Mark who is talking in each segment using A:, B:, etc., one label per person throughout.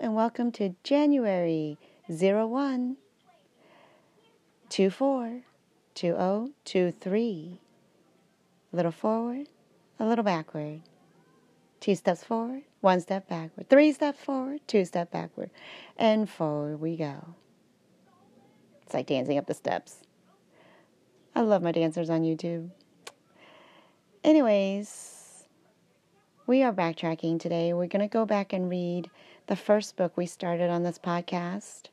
A: and welcome to January 01 24 2023. A little forward, a little backward. Two steps forward, one step backward. Three steps forward, two steps backward. And forward we go. It's like dancing up the steps. I love my dancers on YouTube. Anyways, we are backtracking today. We're going to go back and read the first book we started on this podcast.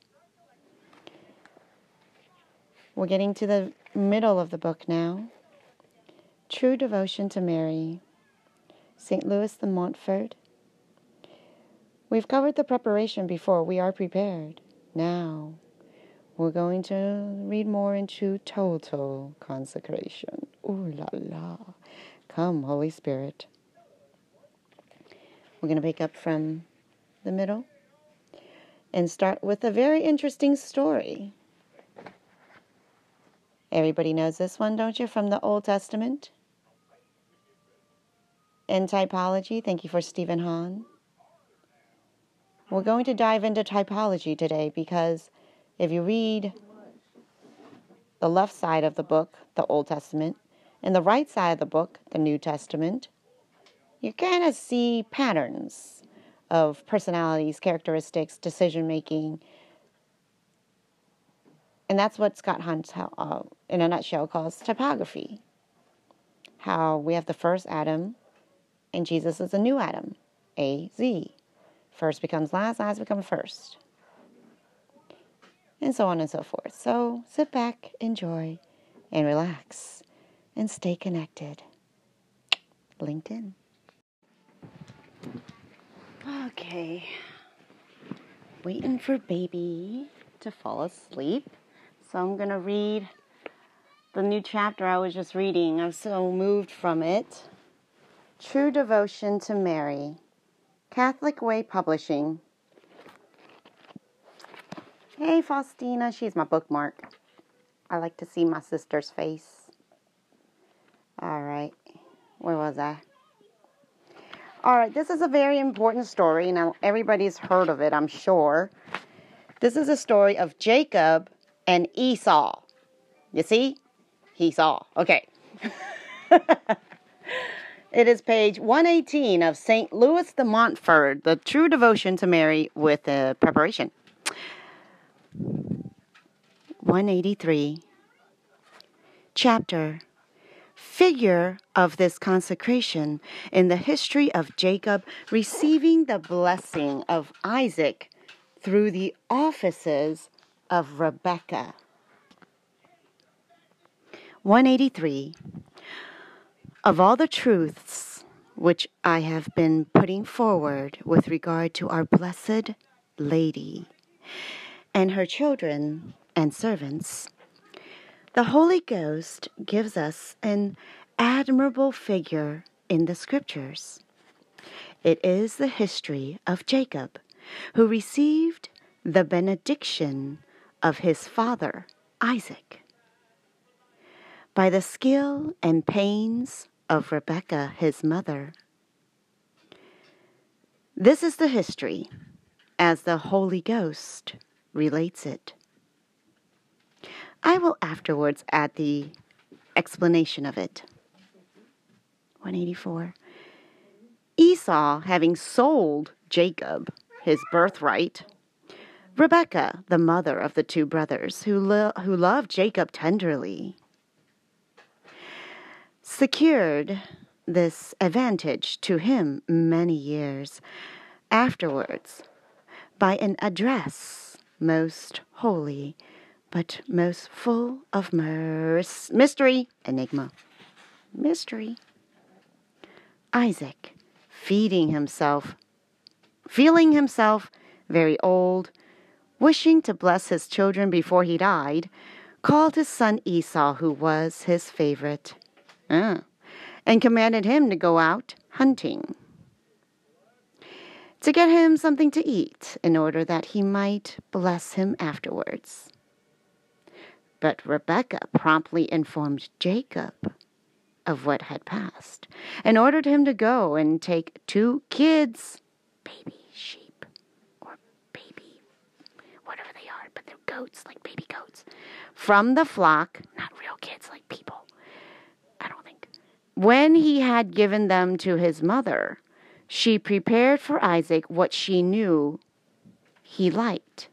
A: We're getting to the middle of the book now. True Devotion to Mary, St. Louis de Montfort. We've covered the preparation before. We are prepared. Now, we're going to read more into total consecration. Ooh la la. Come, Holy Spirit. We're going to pick up from the middle and start with a very interesting story. Everybody knows this one, don't you, from the Old Testament? In typology, thank you for Stephen Hahn. We're going to dive into typology today because if you read the left side of the book, the Old Testament, and the right side of the book, the New Testament, you kind of see patterns of personalities, characteristics, decision making. And that's what Scott Hahn, uh, in a nutshell, calls typography. How we have the first Adam, and Jesus is a new Adam, A Z. First becomes last, last becomes first and so on and so forth. So sit back, enjoy, and relax, and stay connected. LinkedIn. Okay. Waiting for baby to fall asleep. So I'm going to read the new chapter I was just reading. I'm so moved from it. True Devotion to Mary. Catholic Way Publishing, Hey, Faustina. She's my bookmark. I like to see my sister's face. All right. Where was I? All right. This is a very important story. Now, everybody's heard of it, I'm sure. This is a story of Jacob and Esau. You see? He saw. Okay. it is page 118 of St. Louis de Montfort, The True Devotion to Mary with the Preparation. 183. Chapter Figure of this consecration in the history of Jacob receiving the blessing of Isaac through the offices of Rebekah. 183. Of all the truths which I have been putting forward with regard to our Blessed Lady and her children and servants. The Holy Ghost gives us an admirable figure in the Scriptures. It is the history of Jacob, who received the benediction of his father, Isaac. By the skill and pains of Rebekah, his mother. This is the history as the Holy Ghost relates it. I will afterwards add the explanation of it. 184. Esau, having sold Jacob his birthright, Rebekah, the mother of the two brothers who, lo- who loved Jacob tenderly, secured this advantage to him many years afterwards by an address most holy, but most full of mercy. Mystery, enigma, mystery. Isaac, feeding himself, feeling himself very old, wishing to bless his children before he died, called his son Esau, who was his favorite, ah, and commanded him to go out hunting to get him something to eat in order that he might bless him afterwards. But Rebekah promptly informed Jacob of what had passed and ordered him to go and take two kids, baby sheep or baby whatever they are, but they're
B: goats, like baby goats.
A: from the flock,
B: Not real kids, like people. I don't think.
A: when he had given them to his mother, she prepared for Isaac what she knew he liked.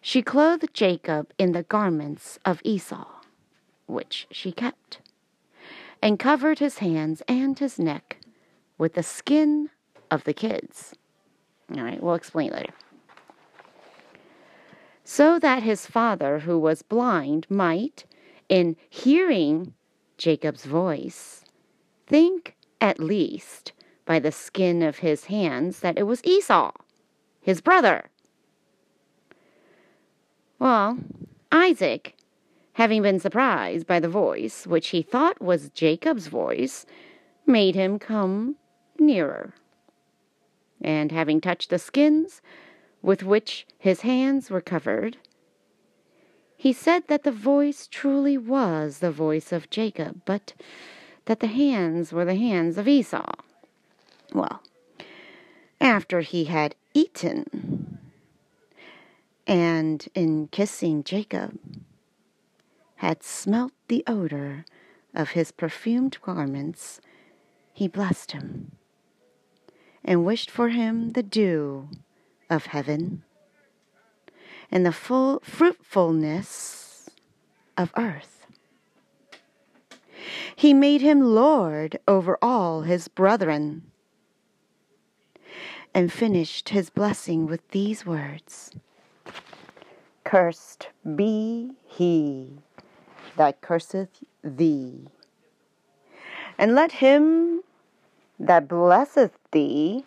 A: She clothed Jacob in the garments of Esau, which she kept, and covered his hands and his neck with the skin of the kids. All right, we'll explain later. So that his father, who was blind, might, in hearing Jacob's voice, think at least by the skin of his hands that it was Esau, his brother. Well, Isaac, having been surprised by the voice, which he thought was Jacob's voice, made him come nearer. And having touched the skins with which his hands were covered, he said that the voice truly was the voice of Jacob, but that the hands were the hands of Esau. Well, after he had eaten, and in kissing Jacob, had smelt the odor of his perfumed garments, he blessed him and wished for him the dew of heaven and the full fruitfulness of earth. He made him Lord over all his brethren and finished his blessing with these words Cursed be he that curseth thee, and let him that blesseth thee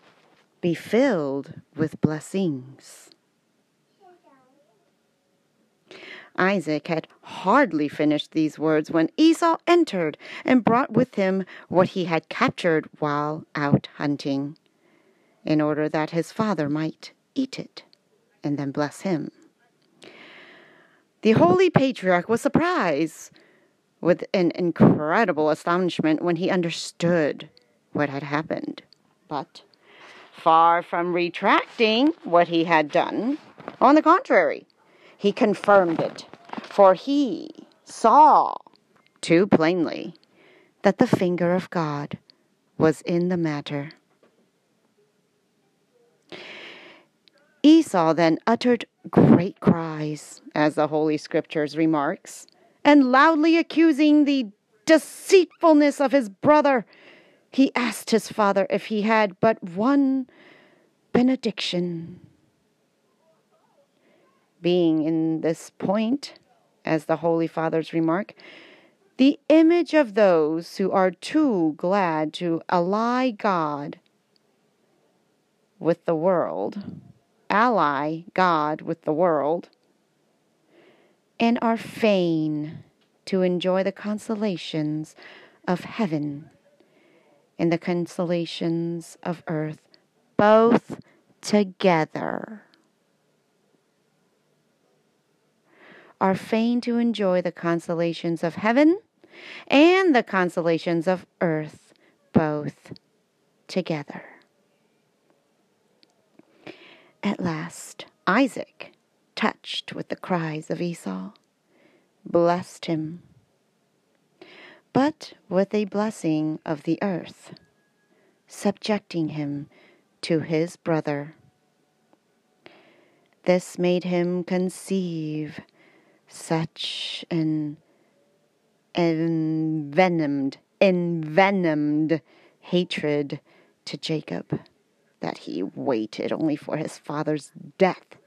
A: be filled with blessings. Isaac had hardly finished these words when Esau entered and brought with him what he had captured while out hunting, in order that his father might eat it and then bless him. The holy patriarch was surprised with an incredible astonishment when he understood what had happened. But far from retracting what he had done, on the contrary, he confirmed it, for he saw too plainly that the finger of God was in the matter. Esau then uttered great cries, as the Holy Scriptures remarks, and loudly accusing the deceitfulness of his brother, he asked his father if he had but one benediction. Being in this point, as the Holy Fathers remark, the image of those who are too glad to ally God with the world, ally God with the world, and are fain to enjoy the consolations of heaven and the consolations of earth, both together. Are fain to enjoy the consolations of heaven and the consolations of earth, both together. At last, Isaac, touched with the cries of Esau, blessed him, but with a blessing of the earth, subjecting him to his brother. This made him conceive such an envenomed, envenomed hatred to Jacob that he waited only for his father's death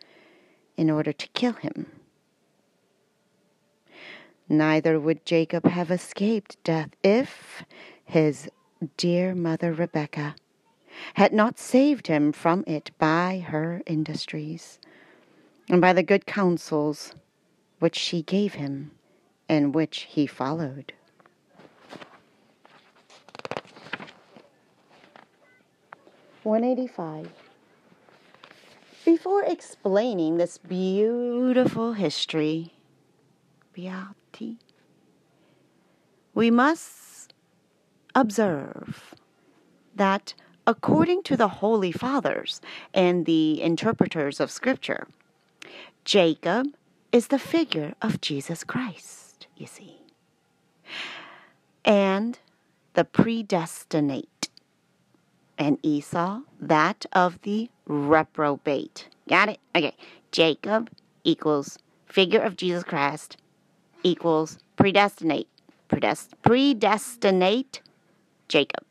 A: in order to kill him. Neither would Jacob have escaped death if his dear mother Rebecca had not saved him from it by her industries and by the good counsels which she gave him and which he followed. One eighty five. Before explaining this beautiful history, Beati, we must observe that according to the Holy Fathers and the interpreters of Scripture, Jacob is the figure of Jesus Christ, you see. And the predestinate. And Esau, that of the reprobate. Got it? Okay. Jacob equals figure of Jesus Christ equals predestinate. Predest- predestinate Jacob.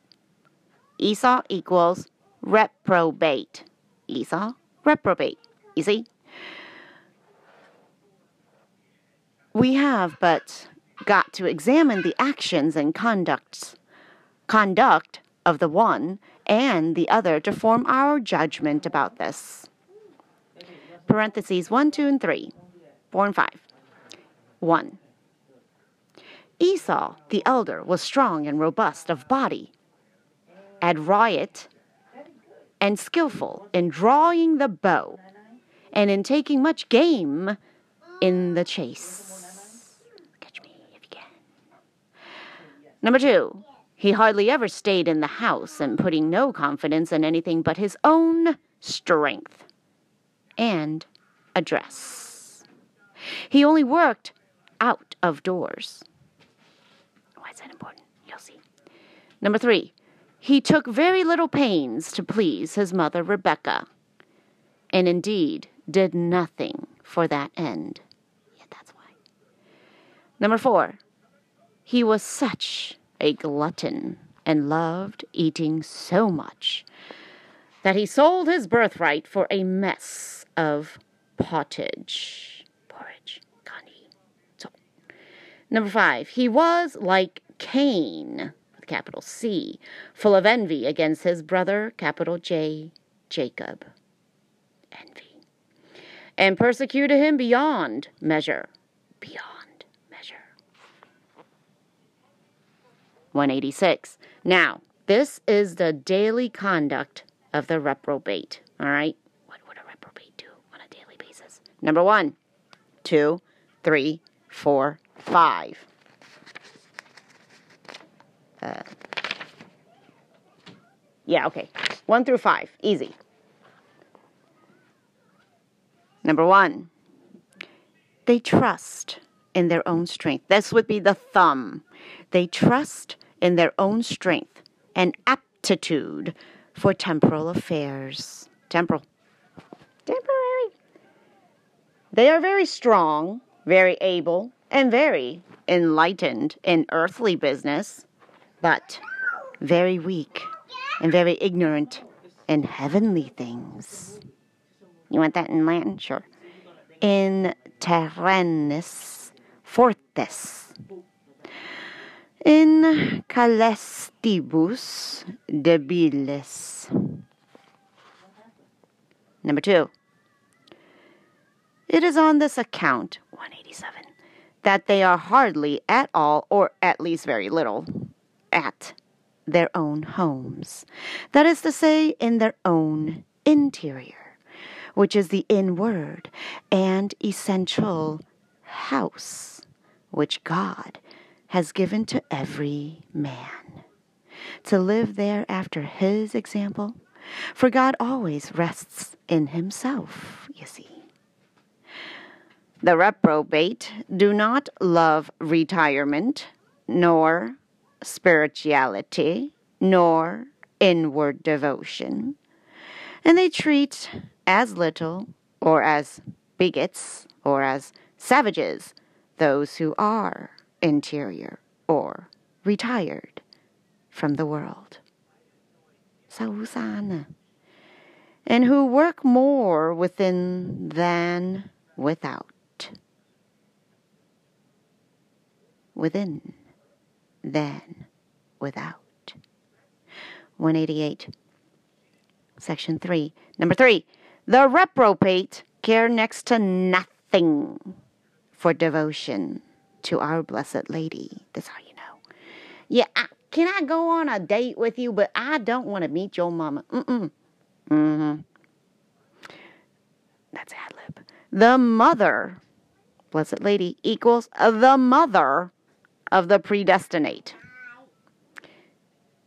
A: Esau equals reprobate. Esau, reprobate. You see? We have but got to examine the actions and conducts, conduct of the one and the other to form our judgment about this. Parentheses 1, 2, and 3, 4 and 5. 1. Esau, the elder, was strong and robust of body, adroit and skillful in drawing the bow, and in taking much game in the chase. Catch me if you can. Number two, he hardly ever stayed in the house and putting no confidence in anything but his own strength and address. He only worked out of doors. Why is that important? You'll see. Number three, he took very little pains to please his mother Rebecca, and indeed did nothing for that end. Yeah, that's why. Number four, he was such a glutton and loved eating so much that he sold his birthright for a mess of pottage. Porridge. So, number five, he was like Cain with capital C, full of envy against his brother, capital J, Jacob. Envy. And persecuted him beyond measure. Beyond measure. 186. Now, this is the daily conduct of the reprobate. All right? What would a reprobate do on a daily basis? Number one, two, three, four, five. Uh, yeah, okay. One through five. Easy. Number one, they trust in their own strength. This would be the thumb. They trust in their own strength and aptitude for temporal affairs. Temporal. Temporary. They are very strong, very able, and very enlightened in earthly business but very weak and very ignorant in heavenly things. You want that in Latin? Sure. In terrenis fortes. In caelestibus debiles. Number two. It is on this account, 187, that they are hardly at all, or at least very little, at their own homes. That is to say, in their own interior, which is the inward and essential house which God has given to every man. To live there after his example, for God always rests in himself, you see. The reprobate do not love retirement, nor spirituality nor inward devotion, and they treat as little or as bigots or as savages those who are interior or retired from the world. Sausana. And who work more within than without. Within than without. 188. Section 3. Number 3. The reprobate care next to nothing for devotion to our Blessed Lady. That's how you know. Yeah, I, can I go on a date with you, but I don't want to meet your mama. Mm-mm. Mm-hmm. That's ad lib. The mother, Blessed Lady, equals the mother of the predestinate.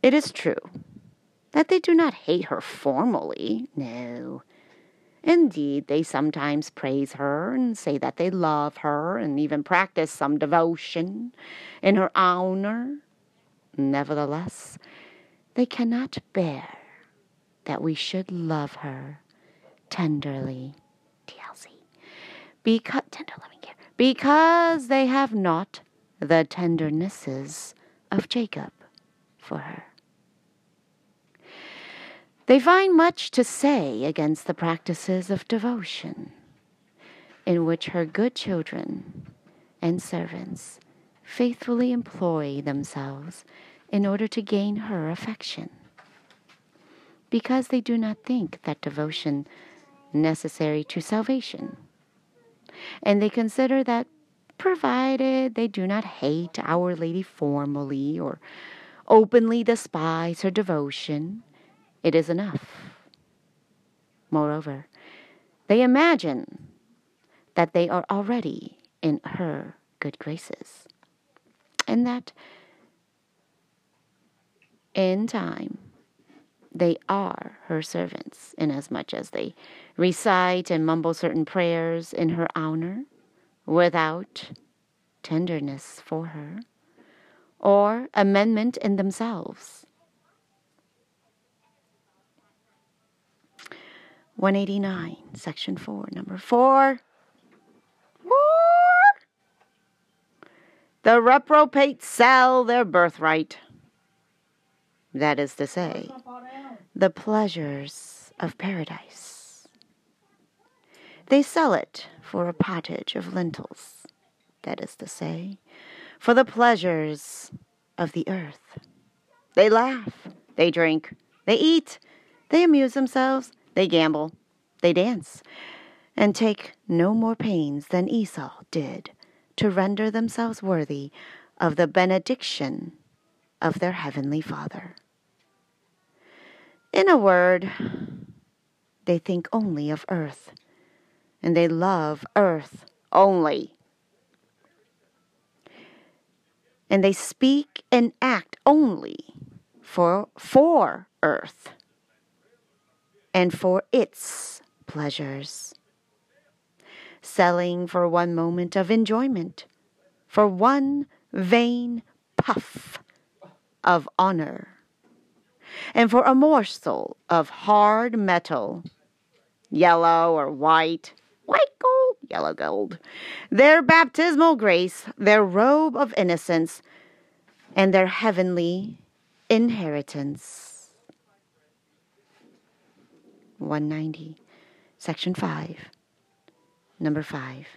A: It is true that they do not hate her formally. No. Indeed, they sometimes praise her and say that they love her and even practice some devotion in her honor. Nevertheless, they cannot bear that we should love her tenderly.
B: TLC.
A: Because, tender care. Because they have not the tendernesses of Jacob for her. They find much to say against the practices of devotion, in which her good children and servants faithfully employ themselves in order to gain her affection, because they do not think that devotion necessary to salvation, and they consider that provided they do not hate Our Lady formally or openly despise her devotion, it is enough. Moreover, they imagine that they are already in her good graces, and that in time they are her servants, inasmuch as they recite and mumble certain prayers in her honor without tenderness for her or amendment in themselves. 189, section 4, number 4. Four. The reprobates sell their birthright. That is to say, the pleasures of paradise. They sell it for a pottage of lentils. That is to say, for the pleasures of the earth. They laugh, they drink, they eat, they amuse themselves, they gamble, they dance, and take no more pains than Esau did to render themselves worthy of the benediction of their heavenly Father. In a word, they think only of earth, and they love earth only. And they speak and act only for, for earth and for its pleasures, selling for one moment of enjoyment, for one vain puff of honor, and for a morsel of hard metal, yellow or white, white gold, yellow gold, their baptismal grace, their robe of innocence, and their heavenly inheritance. 190, Section 5, Number 5.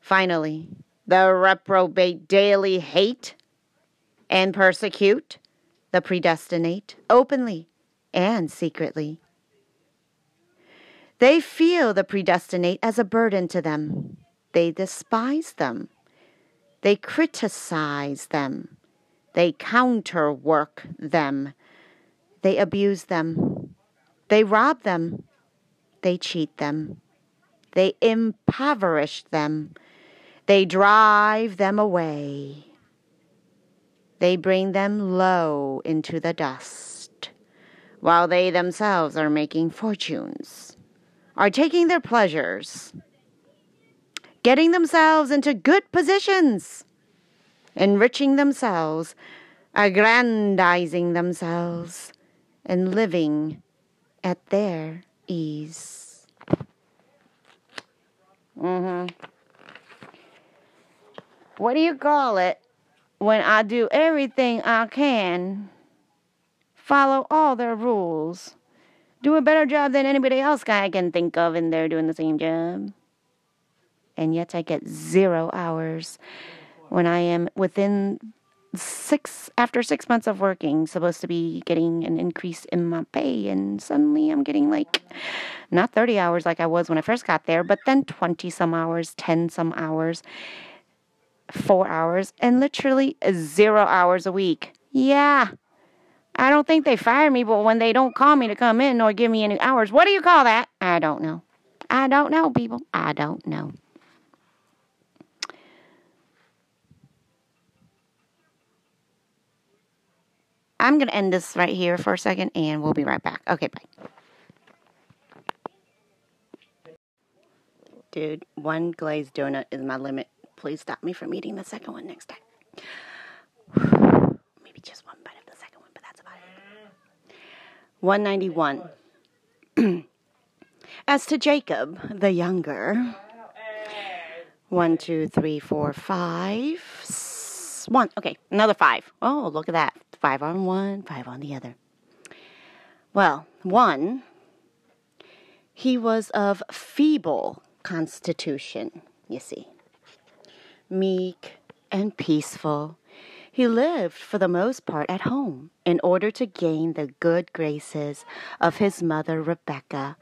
A: Finally, the reprobate daily hate and persecute the predestinate openly and secretly. They feel the predestinate as a burden to them. They despise them. They criticize them. They counterwork them. They abuse them. They rob them. They cheat them. They impoverish them. They drive them away. They bring them low into the dust, while they themselves are making fortunes, are taking their pleasures, getting themselves into good positions, enriching themselves, aggrandizing themselves, and living at their ease. Mm-hmm. What do you call it when I do everything I can, follow all their rules, do a better job than anybody else I can think of, and they're doing the same job? And yet I get zero hours when I am within six after six months of working supposed to be getting an increase in my pay and suddenly i'm getting like not 30 hours like i was when i first got there but then 20 some hours 10 some hours four hours and literally zero hours a week. Yeah. I don't think they fire me but when they don't call me to come in or give me any hours what do you call that? I don't know. I don't know people. I don't know I'm going to end this right here for a second and we'll be right back. Okay, bye. Dude, one glazed donut is my limit. Please stop me from eating the second one next time. Maybe just one bite of the second one, but that's about it. 191. As to Jacob, the younger, one, two, three, four, five, one. Okay, another five. Oh, look at that. Five on one, five on the other. Well, one, he was of feeble constitution, you see. Meek and peaceful, he lived for the most part at home in order to gain the good graces of his mother Rebecca,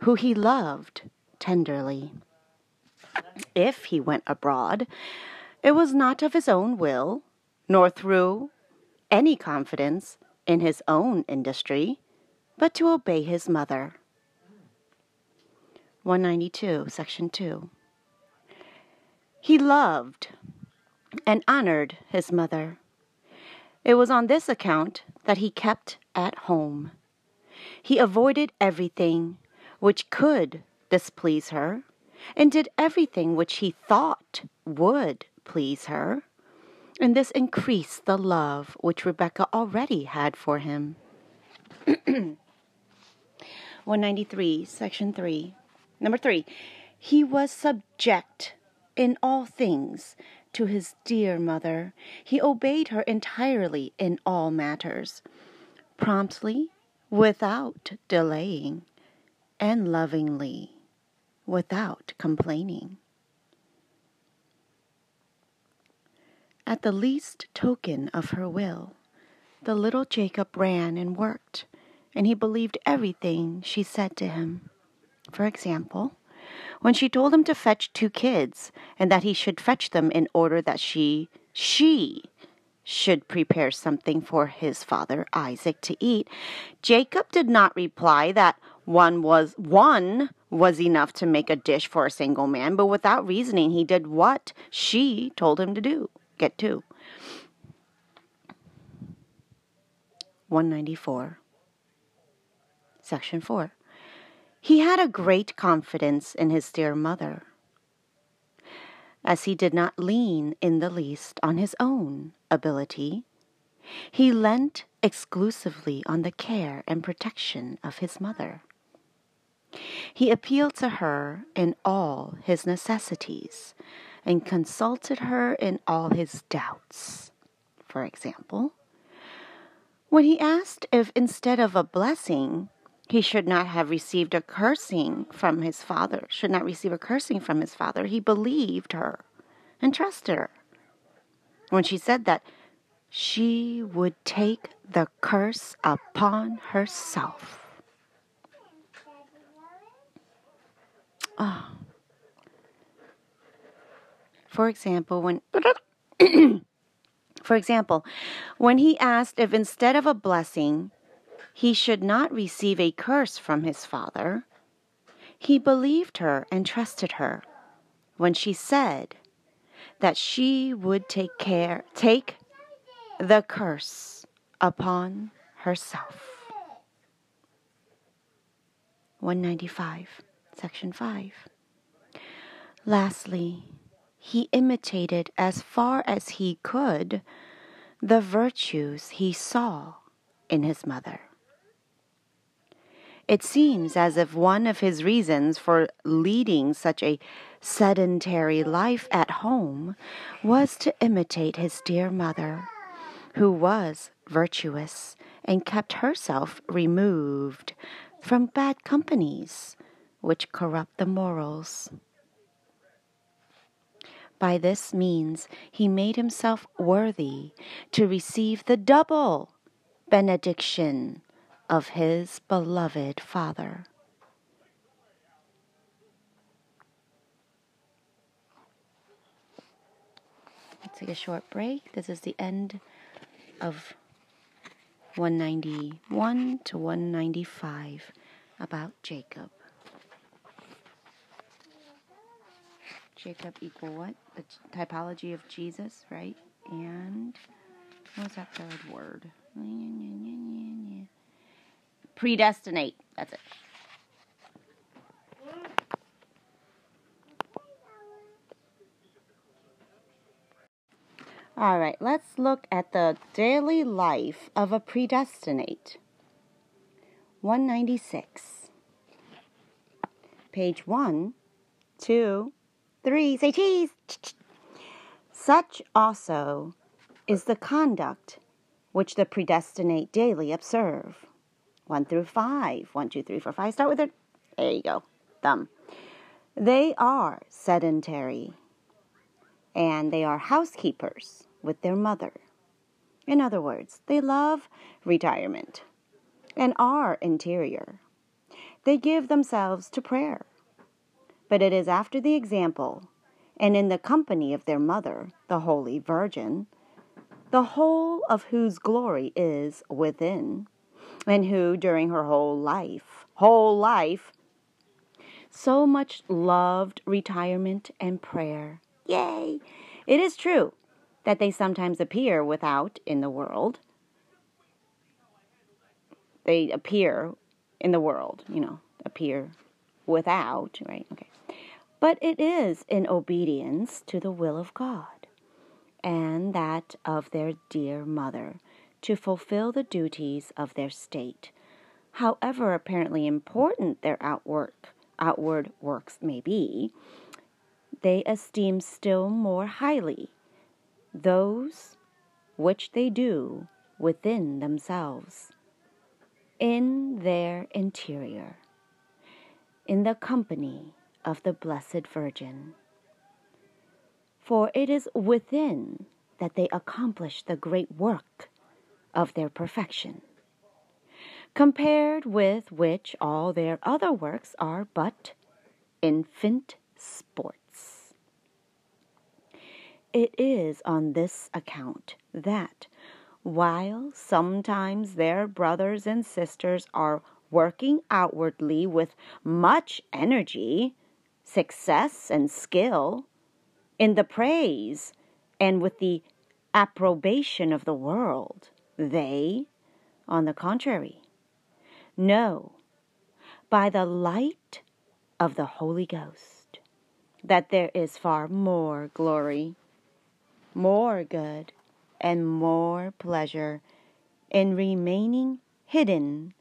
A: who he loved tenderly. If he went abroad, it was not of his own will, nor through any confidence in his own industry, but to obey his mother. 192, section 2. He loved and honored his mother. It was on this account that he kept at home. He avoided everything which could displease her, and did everything which he thought would please her. And this increased the love which Rebecca already had for him. 193, section 3. Number 3. He was subject in all things to his dear mother. He obeyed her entirely in all matters, promptly, without delaying, and lovingly, without complaining. At the least token of her will, the little Jacob ran and worked, and he believed everything she said to him. For example, when she told him to fetch two kids and that he should fetch them in order that she she should prepare something for his father Isaac to eat, Jacob did not reply that one was one was enough to make a dish for a single man, but without reasoning he did what she told him to do. Get two. 194. Section 4. He had a great confidence in his dear mother, as he did not lean in the least on his own ability. He leant exclusively on the care and protection of his mother. He appealed to her in all his necessities and consulted her in all his doubts. For example, when he asked if instead of a blessing he should not have received a cursing from his father, should not receive a cursing from his father. He believed her and trusted her. When she said that she would take the curse upon herself. Ah. For example, when For example, when he asked if instead of a blessing he should not receive a curse from his father, he believed her and trusted her when she said that she would take care take the curse upon herself. 195, section 5. Lastly, he imitated as far as he could the virtues he saw in his mother. It seems as if one of his reasons for leading such a sedentary life at home was to imitate his dear mother, who was virtuous and kept herself removed from bad companies which corrupt the morals. By this means he made himself worthy to receive the double benediction of his beloved Father. Let's take a short break. This is the end of 191 to 195 about Jacob. Jacob equal what? The typology of Jesus, right? And what was that third word? Predestinate. That's it. All right, let's look at the daily life of a predestinate. 196. Page 1, 2, 3. Say cheese! Such also is the conduct which the predestinate daily observe. 1 through 5. 1, 2, 3, 4, 5. Start with it. There you go. Thumb. They are sedentary and they are housekeepers with their mother. In other words, they love retirement and are interior. They give themselves to prayer. But it is after the example and in the company of their mother, the Holy Virgin, the whole of whose glory is within, and who during her whole life, whole life, so much loved retirement and prayer Yay! It is true that they sometimes appear without in the world. They appear in the world, you know, appear without, right? Okay. But it is in obedience to the will of God and that of their dear mother to fulfill the duties of their state, however apparently important their outward, outward works may be they esteem still more highly those which they do within themselves, in their interior, in the company of the Blessed Virgin. For it is within that they accomplish the great work of their perfection, compared with which all their other works are but infant sports. It is on this account that, while sometimes their brothers and sisters are working outwardly with much energy, success, and skill, in the praise and with the approbation of the world, they, on the contrary, know by the light of the Holy Ghost that there is far more glory more good, and more pleasure in remaining hidden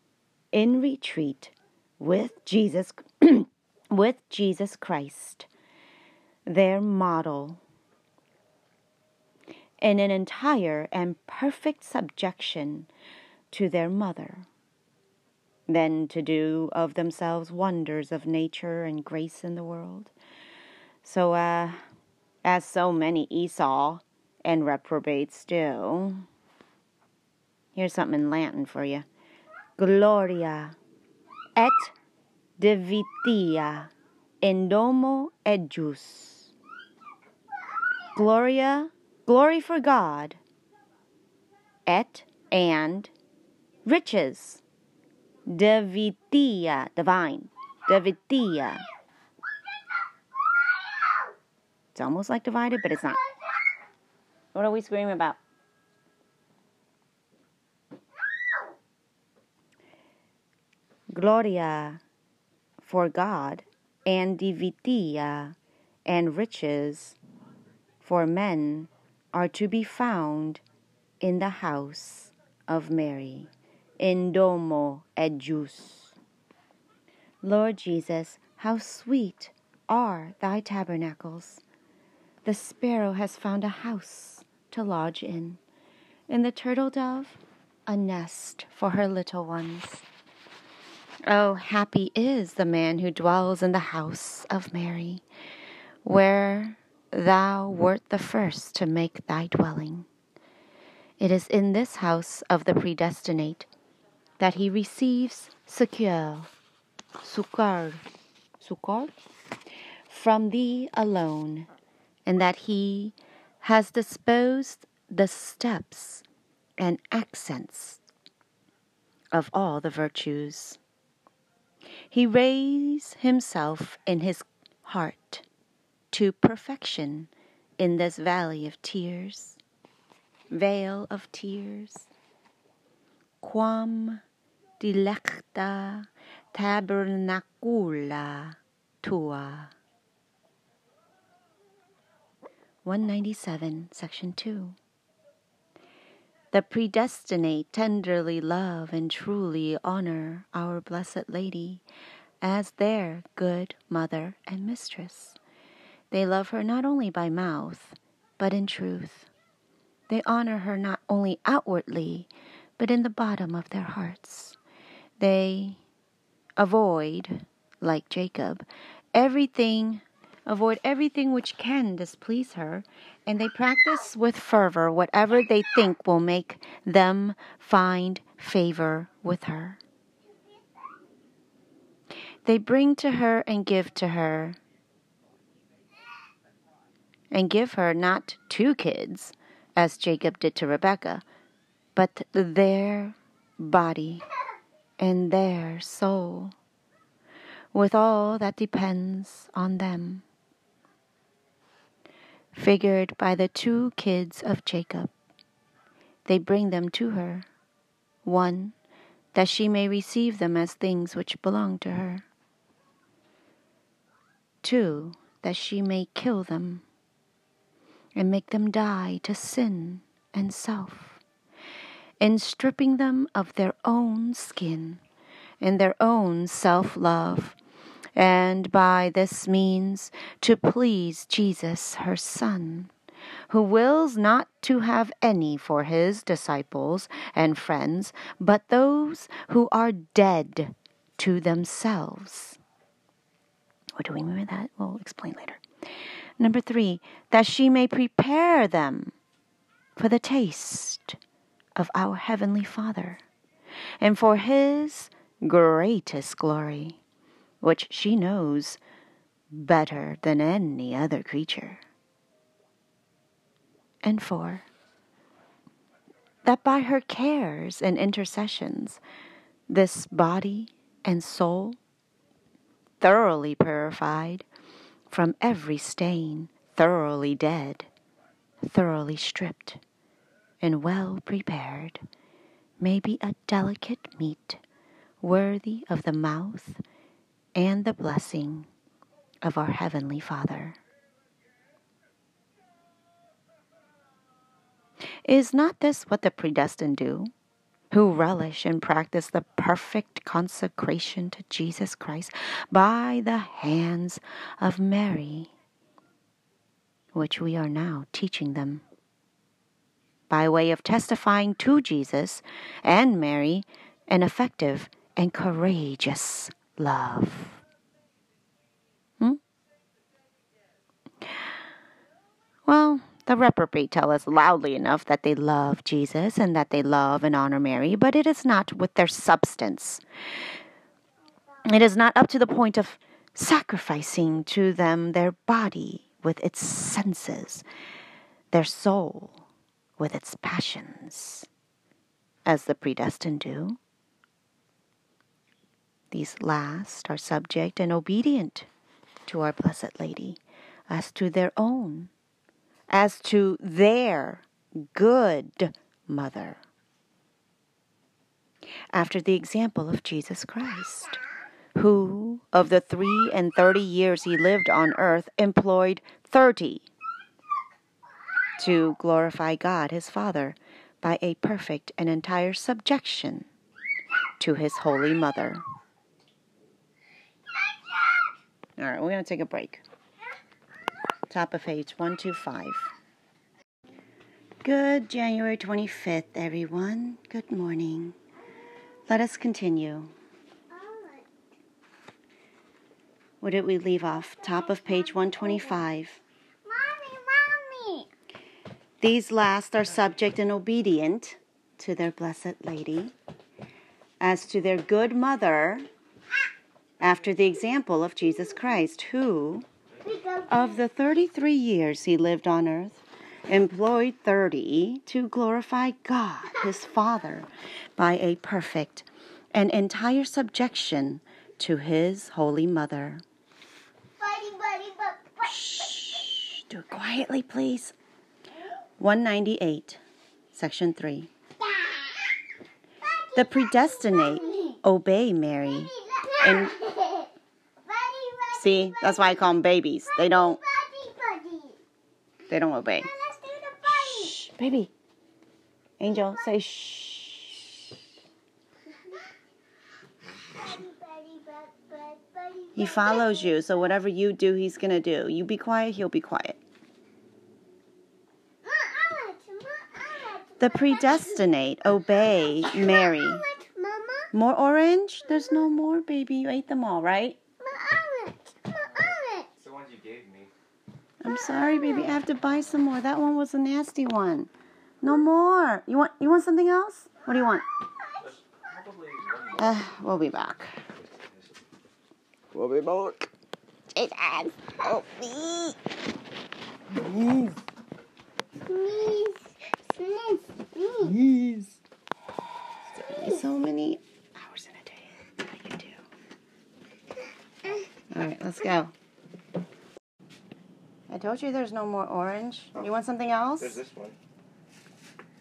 A: in retreat with Jesus with Jesus Christ, their model, in an entire and perfect subjection to their mother, than to do of themselves wonders of nature and grace in the world. So, uh, as so many Esau and reprobates do. Here's something in Latin for you Gloria et divitia in domo ejus. Gloria, glory for God, et and riches, divitia, divine, divitia it's almost like divided, but it's not. What are we screaming about? Gloria for God and divitia and riches for men are to be found in the house of Mary, in domo ejus. Lord Jesus, how sweet are thy tabernacles! The sparrow has found a house to lodge in, and the turtle dove a nest for her little ones. Oh, happy is the man who dwells in the house of Mary, where thou wert the first to make thy dwelling. It is in this house of the predestinate that he receives succor, succor, succor, from thee alone and that he has disposed the steps and accents of all the virtues. He raised himself in his heart to perfection in this valley of tears, vale of tears. quam dilecta tabernacula tua. 197, Section 2. The predestinate tenderly love and truly honor our Blessed Lady as their good mother and mistress. They love her not only by mouth, but in truth. They honor her not only outwardly, but in the bottom of their hearts. They avoid, like Jacob, everything avoid everything which can displease her, and they practice with fervor whatever they think will make them find favor with her. They bring to her and give to her, and give her not two kids, as Jacob did to Rebekah, but their body and their soul, with all that depends on them figured by the two kids of Jacob. They bring them to her. One, that she may receive them as things which belong to her. Two, that she may kill them and make them die to sin and self, in stripping them of their own skin and their own self love and by this means to please Jesus, her Son, who wills not to have any for his disciples and friends, but those who are dead to themselves. What do we mean by that? We'll explain later. Number three, that she may prepare them for the taste of our Heavenly Father and for His greatest glory which she knows better than any other creature. And four, that by her cares and intercessions, this body and soul, thoroughly purified from every stain, thoroughly dead, thoroughly stripped, and well prepared, may be a delicate meat worthy of the mouth and the blessing of our Heavenly Father. Is not this what the predestined do, who relish and practice the perfect consecration to Jesus Christ by the hands of Mary, which we are now teaching them? By way of testifying to Jesus and Mary an effective and courageous love. Hmm? Well, the reprobate tell us loudly enough that they love Jesus and that they love and honor Mary, but it is not with their substance. It is not up to the point of sacrificing to them their body with its senses, their soul with its passions, as the predestined do. These last are subject and obedient to our Blessed Lady as to their own, as to their good mother. After the example of Jesus Christ, who, of the three and thirty years he lived on earth, employed thirty to glorify God his Father by a perfect and entire subjection to his Holy Mother. All right, we're going to take a break. Top of page 125. Good January 25th, everyone. Good morning. Let us continue. Where did we leave off? Top of page 125.
B: Mommy, mommy.
A: These last are subject and obedient to their Blessed Lady, as to their good mother, after the example of Jesus Christ, who, of the 33 years he lived on earth, employed 30 to glorify God, his Father, by a perfect and entire subjection to his Holy Mother. Shh, do it quietly, please. 198, Section 3. The predestinate obey Mary. And see, that's why I call them babies. They don't they don't obey.
B: Now let's do the buddy.
A: Shh, baby. Angel, say shh. He follows you, so whatever you do, he's gonna do. You be quiet, he'll be quiet.
B: Ma, I want to, ma, I want to.
A: The predestinate obey Mary.
B: I want to, Mama.
A: More orange? There's no more, baby. You ate them all, right?
B: Ma, I want. Ma, I want.
C: It's the ones you gave me.
A: I'm sorry, baby. I have to buy some more. That one was a nasty one. No more. You want you want something else? What do you want?
C: There's probably one more.
A: Uh, we'll be back.
C: We'll be back.
A: Jason, help me.
B: Sneeze, sneeze, sneeze.
C: Please.
A: So many hours in a day. What do you do? All right, let's go. I told you there's no more orange. You want something else?
C: There's this one.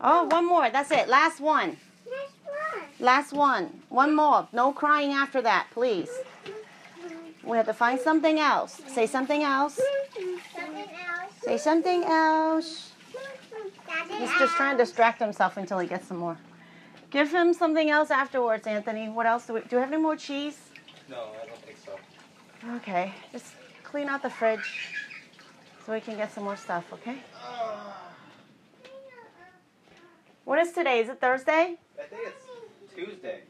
A: Oh, one more. That's it. Last one.
B: Next one.
A: Last one. One more. No crying after that, please. We have to find something else. Say something else.
B: Something else.
A: Say something else.
B: Something
A: He's just trying to distract himself until he gets some more. Give him something else afterwards, Anthony. What else do we do? We have any more cheese?
C: No, I don't think so.
A: Okay, just clean out the fridge so we can get some more stuff. Okay. What is today? Is it Thursday?
C: I think it's Tuesday.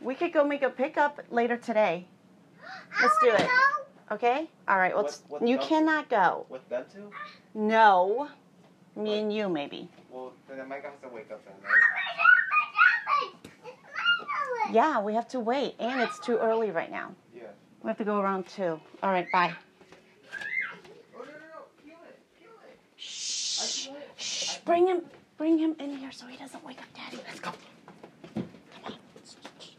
A: We could go make a pickup later today. Let's do it. Okay. All right. Well,
C: What-
A: it's-
C: what
A: you
C: else?
A: cannot go.
C: With them two?
A: No. Me and you maybe.
C: Well, then Micah has to wake up then, right?
A: Yeah, we have to wait, and it's too early right now.
C: Yeah.
A: We have to go around two. All right. Bye.
C: Oh, no, no, no. Peel it. Peel it.
A: Shh. Shh. Bring him. Bring him in here so he doesn't wake up Daddy. Let's go. Come on. Shh, shh,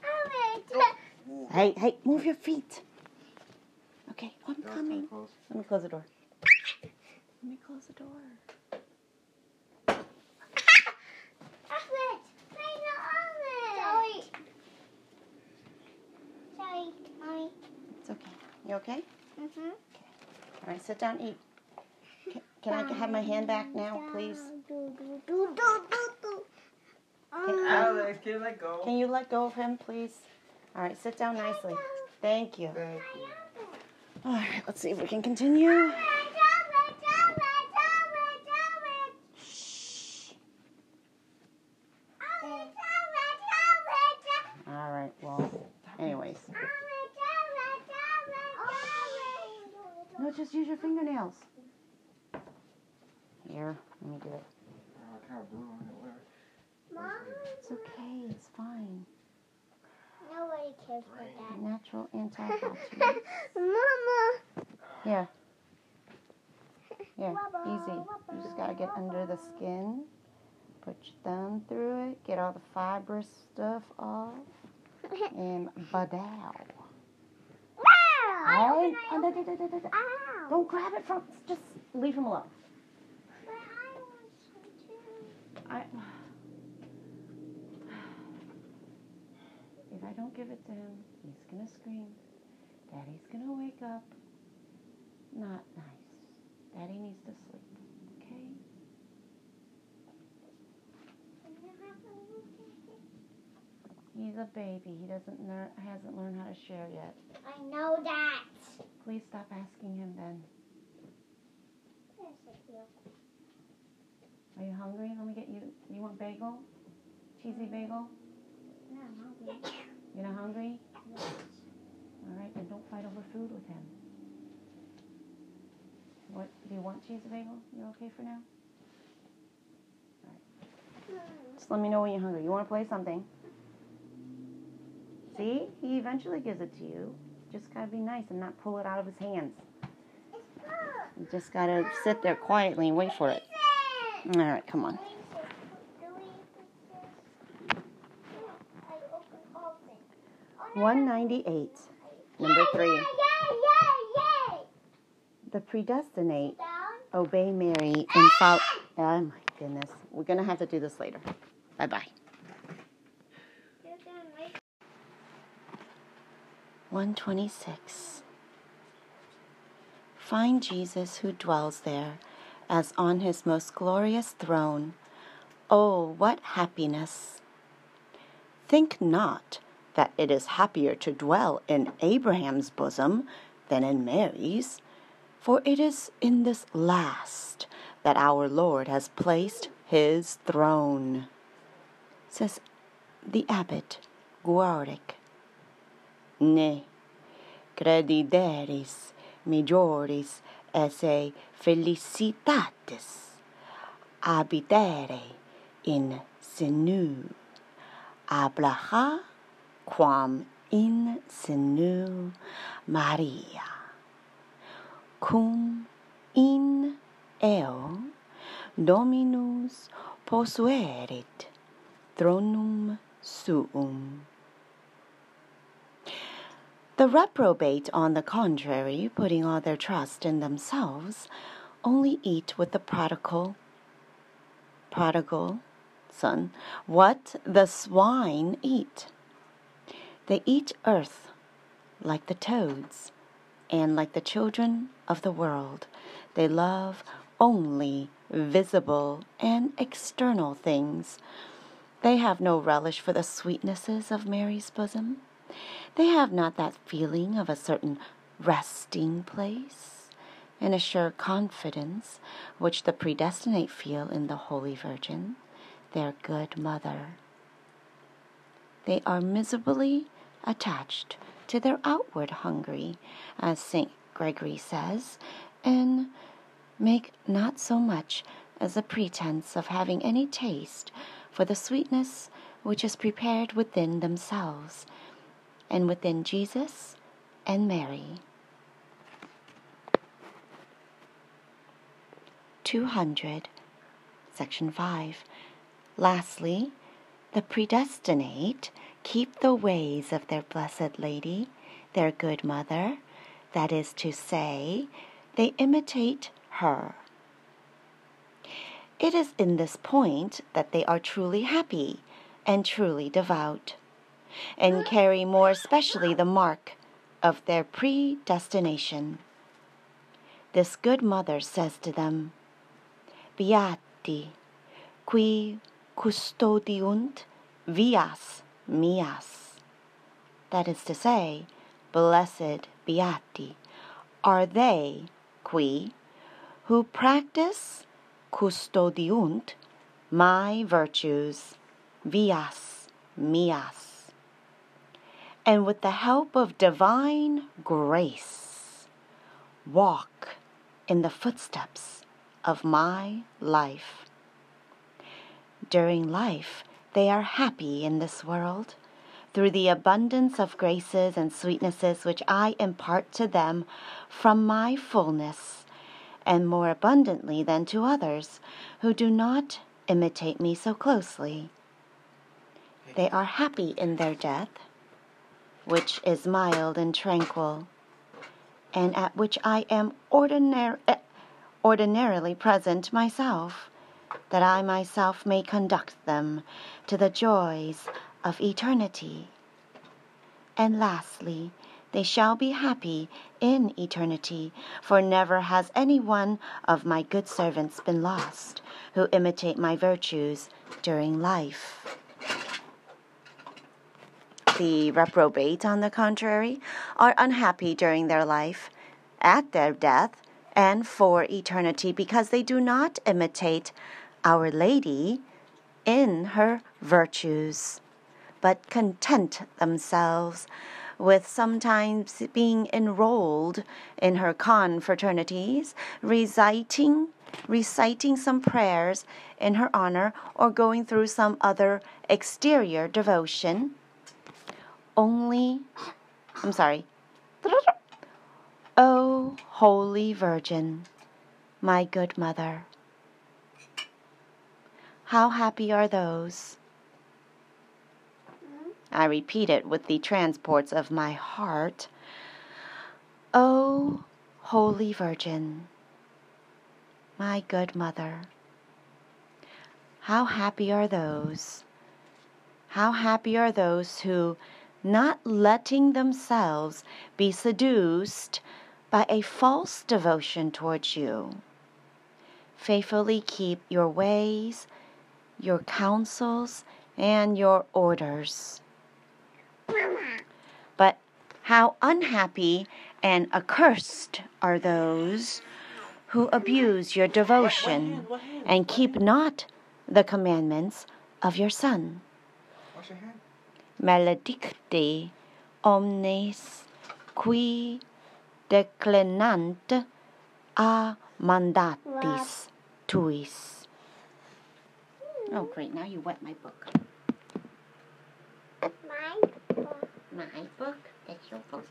A: Come on. Hey, hey, move your feet. Okay, I'm
C: Door's
A: coming.
C: kinda.
A: Let me close the door. Let me close the door. Of it! Sorry, mommy. It's okay. You okay?
B: Mm-hmm.
A: All right, sit down, eat. Can, can I have my hand back now, please?
C: Alex, can you let go?
A: Can you let go of him, please? All right, sit down nicely. Thank you.
C: Thank you.
A: All right, let's see if we can continue. All right, well, anyways. No, just use your fingernails. Here, let me do it.
C: Oh, I can't do it. Where?
A: It's okay, it's fine.
B: Nobody cares for that.
A: Natural antioxidant.
B: Mama.
A: Here. Here, easy. You just gotta get under the skin. Put your thumb through it. Get all the fibrous stuff off. And badow. Hey, oh, da, da, da, da, da, da.
B: Ow.
A: Don't grab it from. Just leave him alone.
B: But I want some too.
A: I. If I don't give it to him, he's gonna scream. Daddy's gonna wake up. Not nice. Daddy needs to sleep. Okay? He's a baby. He doesn't learn. Hasn't learned how to share yet.
B: I know that.
A: Please stop asking him. Then. Are you hungry? Let me get you. You want bagel? Cheesy bagel? You're not hungry? All right, then don't fight over food with him. What? Do you want cheesy bagel? You okay for now? All right. Just let me know when you're hungry. You want to play something? See? He eventually gives it to you. Just gotta be nice and not pull it out of his hands. You just gotta sit there quietly and wait for it. All right, come on. One ninety-eight. Number three. The predestinate obey Mary and follow. Oh my goodness. We're going to have to do this later. Bye bye.
B: You're gonna make
A: 126. Find Jesus who dwells there as on his most glorious throne. Oh, what happiness! Think not that it is happier to dwell in Abraham's bosom than in Mary's, for it is in this last that our Lord has placed his throne, says the abbot Guerric. Ne credideris majoris esse felicitatis habitere in senu ablaha quam in senu Maria cum in eo Dominus posuerit thronum suum. The reprobate, on the contrary, putting all their trust in themselves, only eat with the prodigal, prodigal son, what the swine eat. They eat earth like the toads, and like the children of the world, they love only visible and external things. They have no relish for the sweetnesses of Mary's bosom. They have not that feeling of a certain resting place and a sure confidence which the predestinate feel in the Holy Virgin, their good mother. They are miserably attached to their outward hungry, as St. Gregory says, and make not so much as a pretense of having any taste for the sweetness which is prepared within themselves and within Jesus and Mary. 200, section 5. Lastly, the predestinate keep the ways of their Blessed Lady, their good mother, that is to say, they imitate her. It is in this point that they are truly happy and truly devout, and carry more especially the mark of their predestination. This good mother says to them, Beati, qui custodiunt vias mias. That is to say, blessed beati. Are they qui who practice custodiunt my virtues vias mias. And with the help of divine grace walk in the footsteps of my life. During life they are happy in this world through the abundance of graces and sweetnesses which I impart to them from my fullness and more abundantly than to others who do not imitate me so closely. They are happy in their death, which is mild and tranquil, and at which I am eh, ordinarily present myself, that I myself may conduct them to the joys of eternity. And lastly, they shall be happy in eternity, for never has any one of my good servants been lost who imitate my virtues during life. The reprobate, on the contrary, are unhappy during their life, at their death, and for eternity, because they do not imitate Our Lady in her virtues, but content themselves with sometimes being enrolled in her confraternities, reciting reciting some prayers in her honor or going through some other exterior devotion. Only I'm sorry. O Holy Virgin, my good mother. How happy are those I repeat it with the transports of my heart. O Holy Virgin, my good mother. How happy are those? How happy are those who, not letting themselves be seduced by a false devotion towards you, faithfully keep your ways, your counsels, and your orders. But how unhappy and accursed are those who abuse your devotion and keep not the commandments of your Son.
C: Wash your hand.
A: Maledicte omnes qui declinant a mandatis tuis. Oh, great. Now you wet my book.
B: My book.
A: My book? That's your book.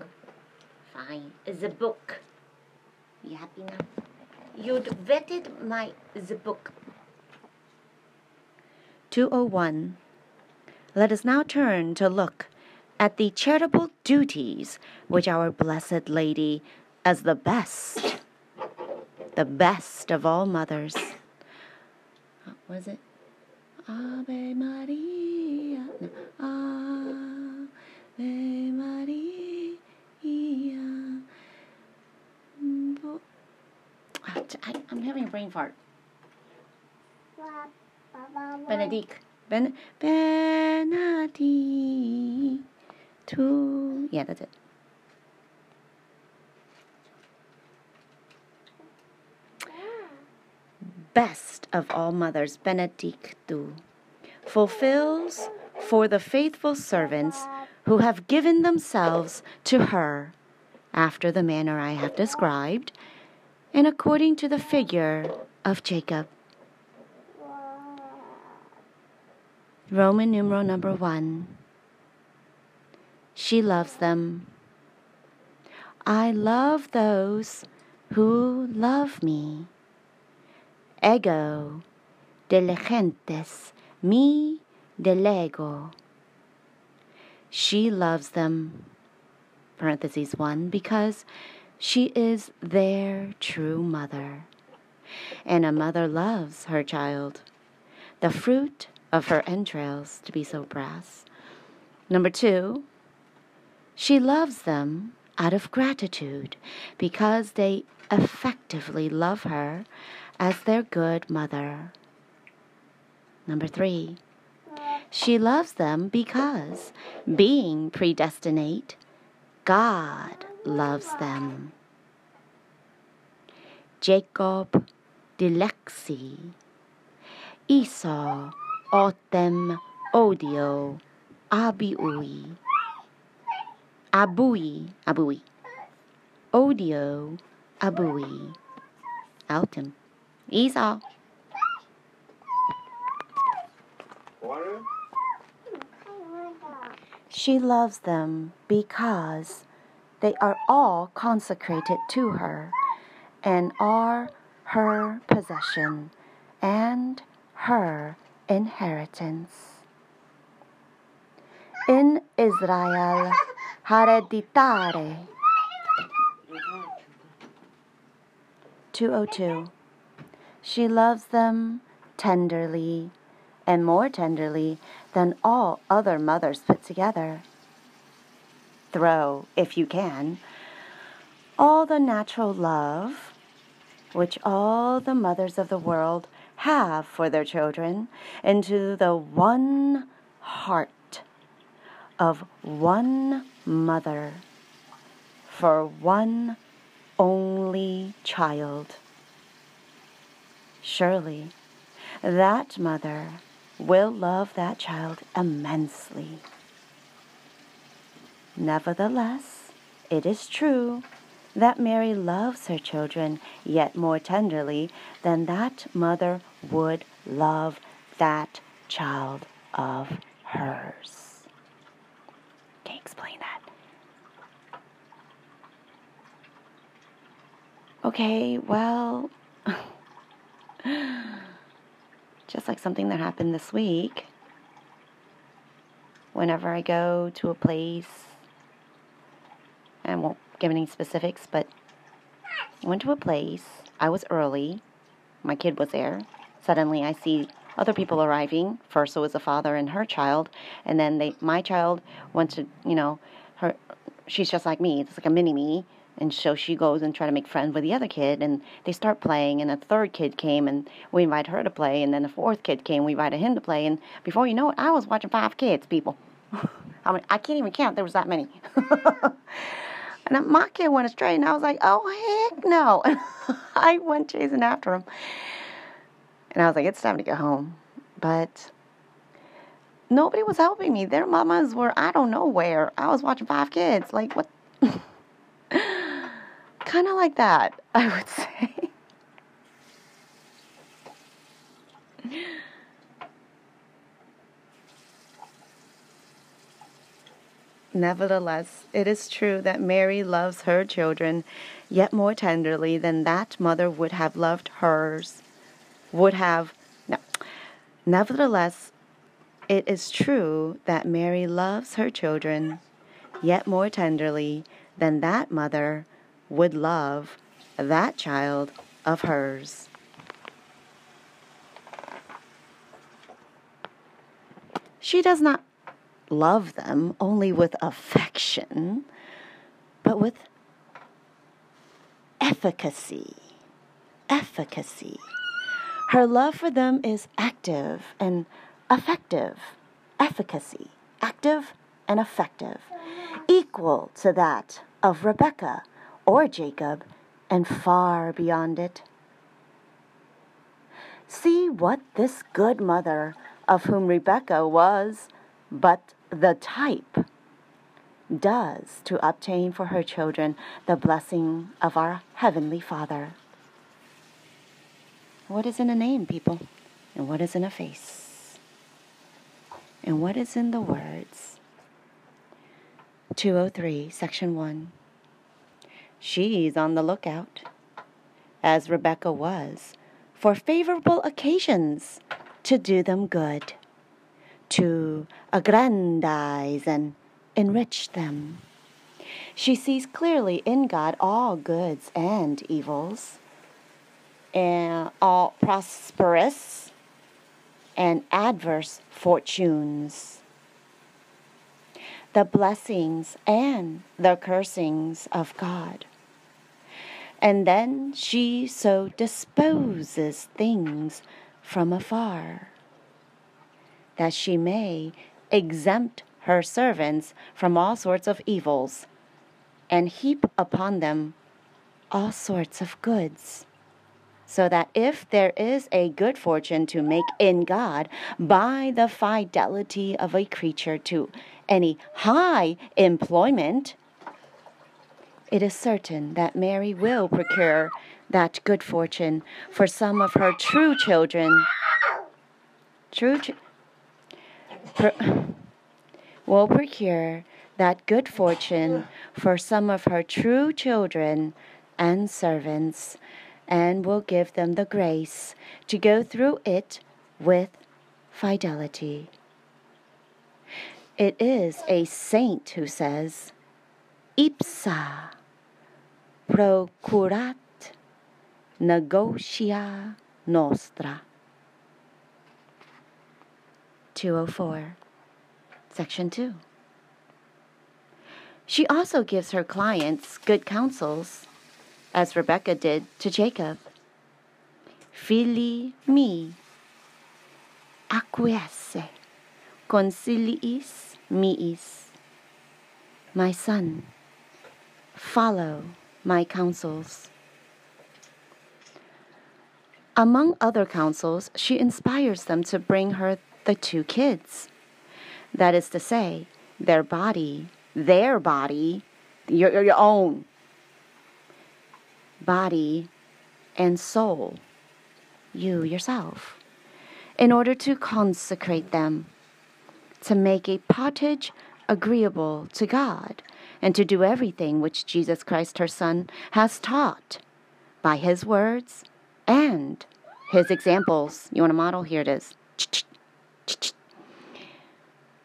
A: Fine. It's a book. You happy now? You vetted my the book. 201. Let us now turn to look at the charitable duties which our Blessed Lady, as the best, the best of all mothers, what is it? Ave Maria, no, Ave Maria. I, am having a brain fart.
B: Benedict. ba.
A: Benedict. Benedictu. Yeah, that's it. Best of all mothers, Benedictu, fulfills for the faithful servants who have given themselves to her after the manner I have described and according to the figure of Jacob. Roman numeral number one. She loves them. I love those who love me. Ego diligentes mi delego. She loves them, parentheses one, because she is their true mother. And a mother loves her child, the fruit of her entrails, to be so brass. Number two, she loves them out of gratitude because they effectively love her as their good mother. Number three, she loves them because, being predestinate, God loves them. Jacob dilexi, Esau autem odio, abiui, abui, abui, odio, abui, autem, Esau.
C: Water?
A: She loves them because they are all consecrated to her and are her possession and her inheritance. In Israel hereditare 202 She loves them tenderly and more tenderly than all other mothers put together. Throw, if you can, all the natural love which all the mothers of the world have for their children into the one heart of one mother for one only child. Surely that mother will love that child immensely. Nevertheless, it is true that Mary loves her children yet more tenderly than that mother would love that child of hers. Can you explain that? Okay, well, just like something that happened this week. Whenever I go to a place, I won't give any specifics, but I went to a place. I was early, my kid was there. Suddenly, I see other people arriving. First, it was a father and her child, and then they, my child went to, you know, her. She's just like me. It's like a mini me, and so she goes and try to make friends with the other kid, and they start playing. And a third kid came, and we invite her to play, and then the fourth kid came. We invited him to play, and before you know it, I was watching five kids. People, I mean, I can't even count. There was that many. And my kid went astray, and I was like, oh, heck no. I went chasing after him. And I was like, it's time to go home. But nobody was helping me. Their mamas were, I don't know where. I was watching five kids. Like, what? Kind of like that, I would say. Nevertheless, it is true that Mary loves her children yet more tenderly than that mother would have loved hers. Would have. No. Nevertheless, it is true that Mary loves her children yet more tenderly than that mother would love that child of hers. She does not love them only with affection, but with efficacy. Efficacy. Her love for them is active and effective. Efficacy. Active and effective. Equal to that of Rebecca or Jacob and far beyond it. See what this good mother, of whom Rebecca was but the type does to obtain for her children the blessing of our Heavenly Father. What is in a name, people? And what is in a face? And what is in the words? 203, Section 1. She's on the lookout, as Rebecca was, for favorable occasions to do them good to aggrandize and enrich them. She sees clearly in God all goods and evils, and all prosperous and adverse fortunes, the blessings and the cursings of God. And then she so disposes things from afar that she may exempt her servants from all sorts of evils, and heap upon them all sorts of goods. So that if there is a good fortune to make in God by the fidelity of a creature to any high employment, it is certain that Mary will procure that good fortune for some of her true children. True, ch- will procure that good fortune for some of her true children and servants, and will give them the grace to go through it with fidelity. It is a saint who says, Ipsa procurat negotia nostra. 204, Section 2. She also gives her clients good counsels, as Rebecca did to Jacob. Fili mi acquiesce consiliis miis. My son, follow my counsels. Among other counsels, she inspires them to bring her the two kids. That is to say, their body, their body, your, your own body and soul, you yourself, in order to consecrate them, to make a pottage agreeable to God, and to do everything which Jesus Christ, her Son, has taught by his words and his examples. You want a model? Here it is.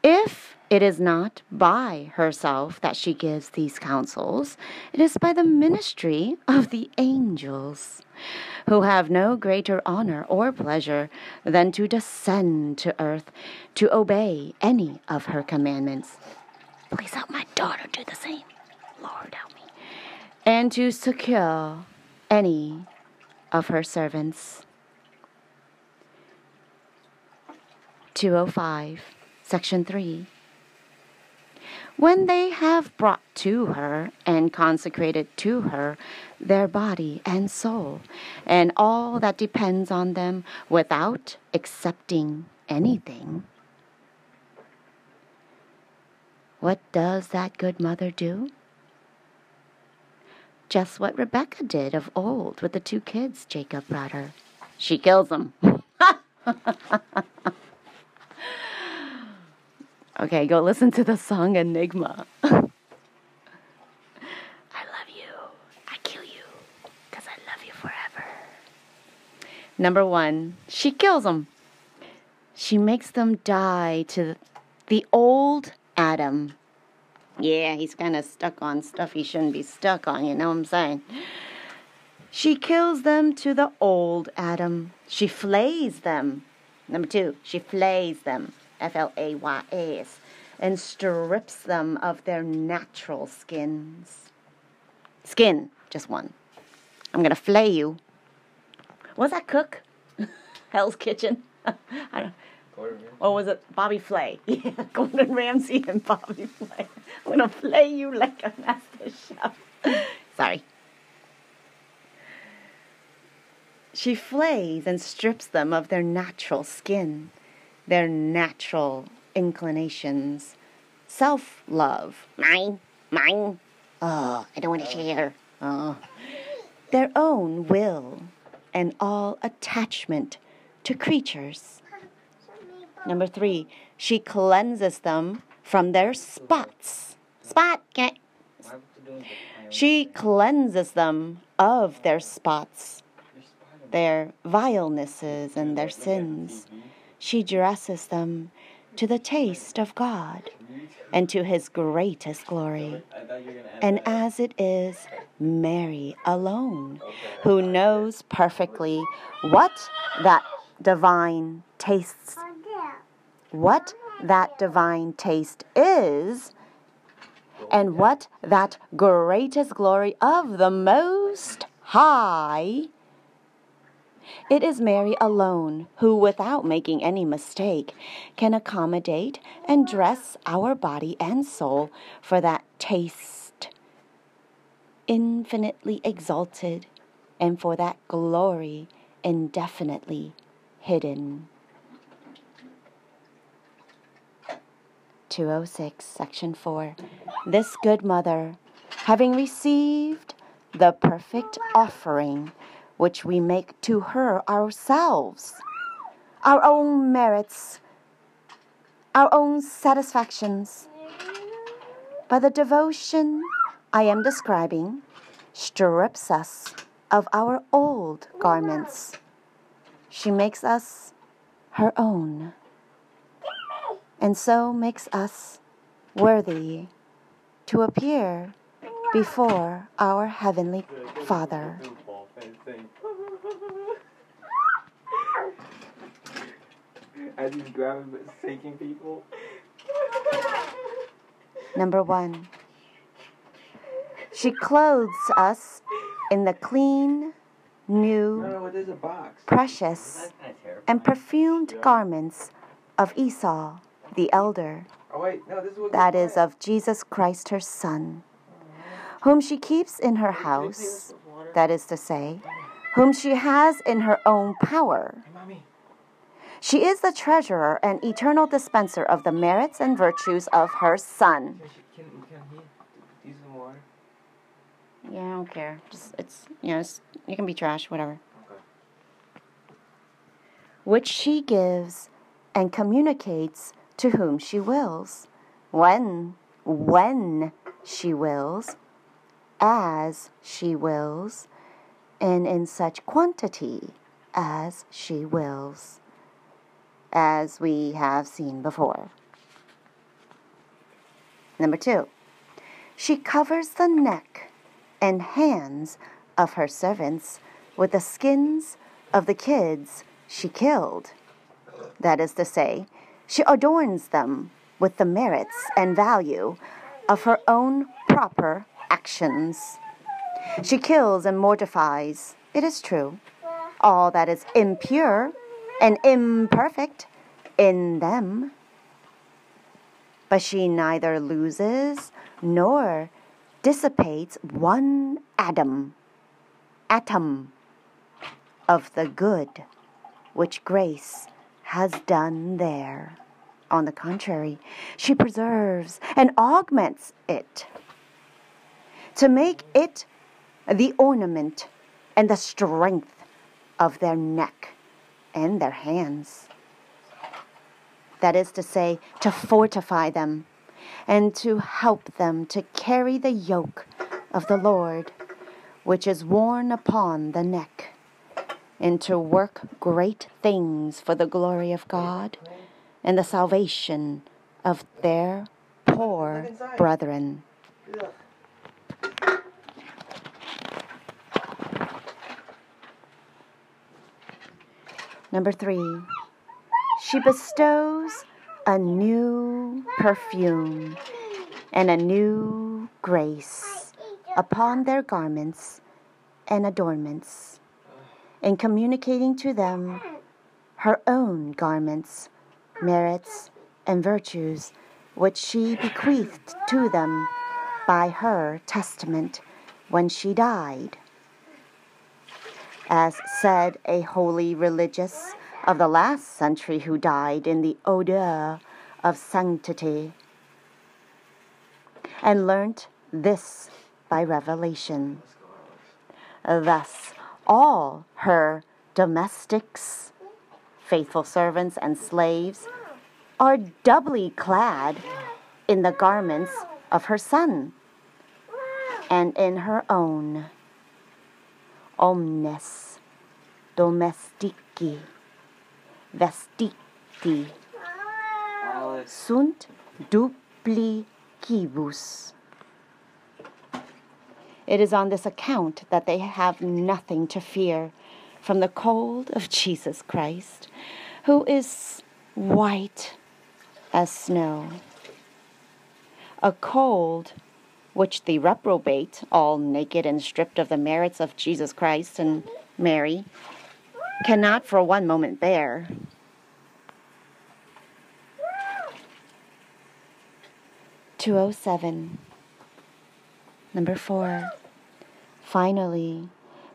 A: If It is not by herself that she gives these counsels, it is by the ministry of the angels, who have no greater honor or pleasure than to descend to earth to obey any of her commandments. Please help my daughter do the same. Lord, help me. And to secure any of her servants. 205, Section 3. When they have brought to her and consecrated to her their body and soul, and all that depends on them without accepting anything, what does that good mother do? Just what Rebecca did of old with the two kids Jacob brought her. She kills them. okay, go listen to the song Enigma. I love you. I kill you because I love you forever. Number one, she kills them. She makes them die to the old Adam. Yeah, he's kind of stuck on stuff he shouldn't be stuck on, you know what I'm saying? She kills them to the old Adam. She flays them. Number two, she flays them. F L A Y S. And strips them of their natural skins. Skin, just one. I'm gonna flay you. Was that Cook? Hell's Kitchen? I don't, or was it Bobby Flay? Yeah, Gordon Ramsay and Bobby Flay. I'm gonna flay you like a master chef. Sorry. She flays and strips them of their natural skin, their natural inclinations, self love. Mine, mine. Oh, I don't want to share. Oh. Their own will and all attachment to creatures. Number three, she cleanses them from their spots. Spot. She cleanses them of their spots, their vilenesses and their sins. She dresses them to the taste of God and to his greatest glory. And as it is Mary alone who knows perfectly what that divine tastes what that divine taste is and what that greatest glory of the Most High. It is Mary alone who, without making any mistake, can accommodate and dress our body and soul for that taste infinitely exalted and for that glory indefinitely hidden. 206, Section 4. This good mother, having received the perfect offering which we make to her ourselves, our own merits, our own satisfactions, by the devotion I am describing, strips us of our old garments. She makes us her own and so makes us worthy to appear before our Heavenly Father.
C: As he's grabbing, shaking people.
A: Number one, she clothes us in the clean, new,
C: no, box.
A: precious, and perfumed garments of Esau, the elder.
C: Oh wait, no, this is
A: that is of Jesus Christ her Son, whom she keeps in her house, that is to say, whom she has in her own power. She is the treasurer and eternal dispenser of the merits and virtues of her Son.
C: Can, she, can, can he use some water?
A: Yeah, I don't care. Just it's you know, it's, you can be trash, whatever.
C: Okay.
A: Which she gives and communicates to whom she wills, when when she wills, as she wills, and in such quantity as she wills, as we have seen before. Number two, she covers the neck and hands of her servants with the skins of the kids she killed. That is to say, she adorns them with the merits and value of her own proper actions. She kills and mortifies, it is true, all that is impure and imperfect in them. But she neither loses nor dissipates one atom, atom of the good which grace has done there. On the contrary, she preserves and augments it to make it the ornament and the strength of their neck and their hands. That is to say, to fortify them and to help them to carry the yoke of the Lord, which is worn upon the neck, and to work great things for the glory of God and the salvation of their poor brethren. Number three, she bestows a new perfume and a new grace upon their garments and adornments, in communicating to them her own garments, merits, and virtues, which she bequeathed to them by her testament when she died as said a holy religious of the last century who died in the odor of sanctity, and learnt this by revelation. Thus, all her domestics, faithful servants, and slaves are doubly clad in the garments of her son and in her own omnes domestici vestiti sunt duplicibus. It is on this account that they have nothing to fear from the cold of Jesus Christ, who is white as snow. A cold which the reprobate, all naked and stripped of the merits of Jesus Christ and Mary, cannot for one moment bear. Two oh seven. Number four. Finally,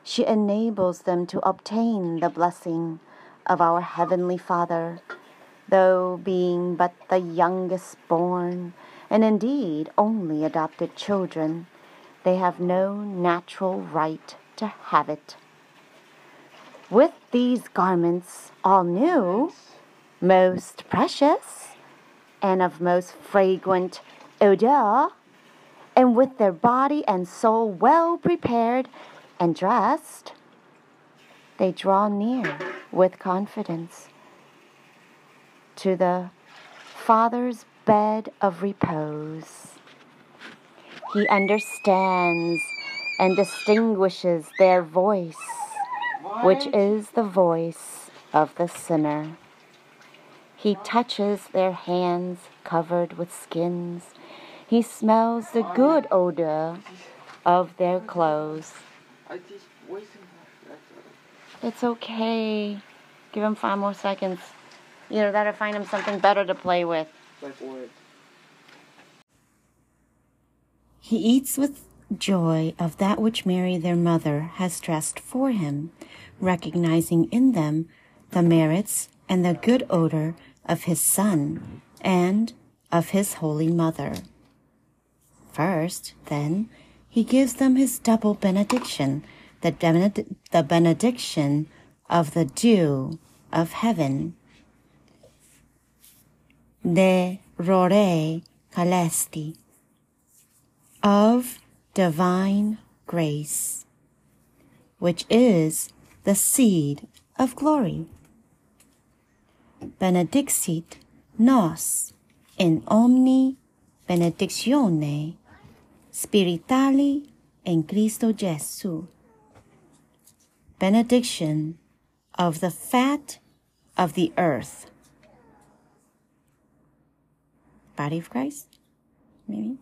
A: she enables them to obtain the blessing of our Heavenly Father, though being but the youngest born, and indeed only adopted children, they have no natural right to have it. With these garments, all new, most precious, and of most fragrant odor, and with their body and soul well prepared and dressed, they draw near with confidence to the Father's bed of repose. He understands and distinguishes their voice, which is the voice of the sinner. He touches their hands covered with skins. He smells the good odor of their clothes. It's okay. Give him five more seconds. Either that or find him something better to play with. He eats with joy of that which Mary, their mother, has dressed for him, recognizing in them the merits and the good odor of his Son and of his Holy Mother. First, then, he gives them his double benediction, the, bened- the benediction of the dew of heaven. De rore calesti of divine grace, which is the seed of glory. Benedixit nos in omni benedizione spiritali in Cristo Gesù. Benediction of the fat of the earth. Body of Christ, maybe.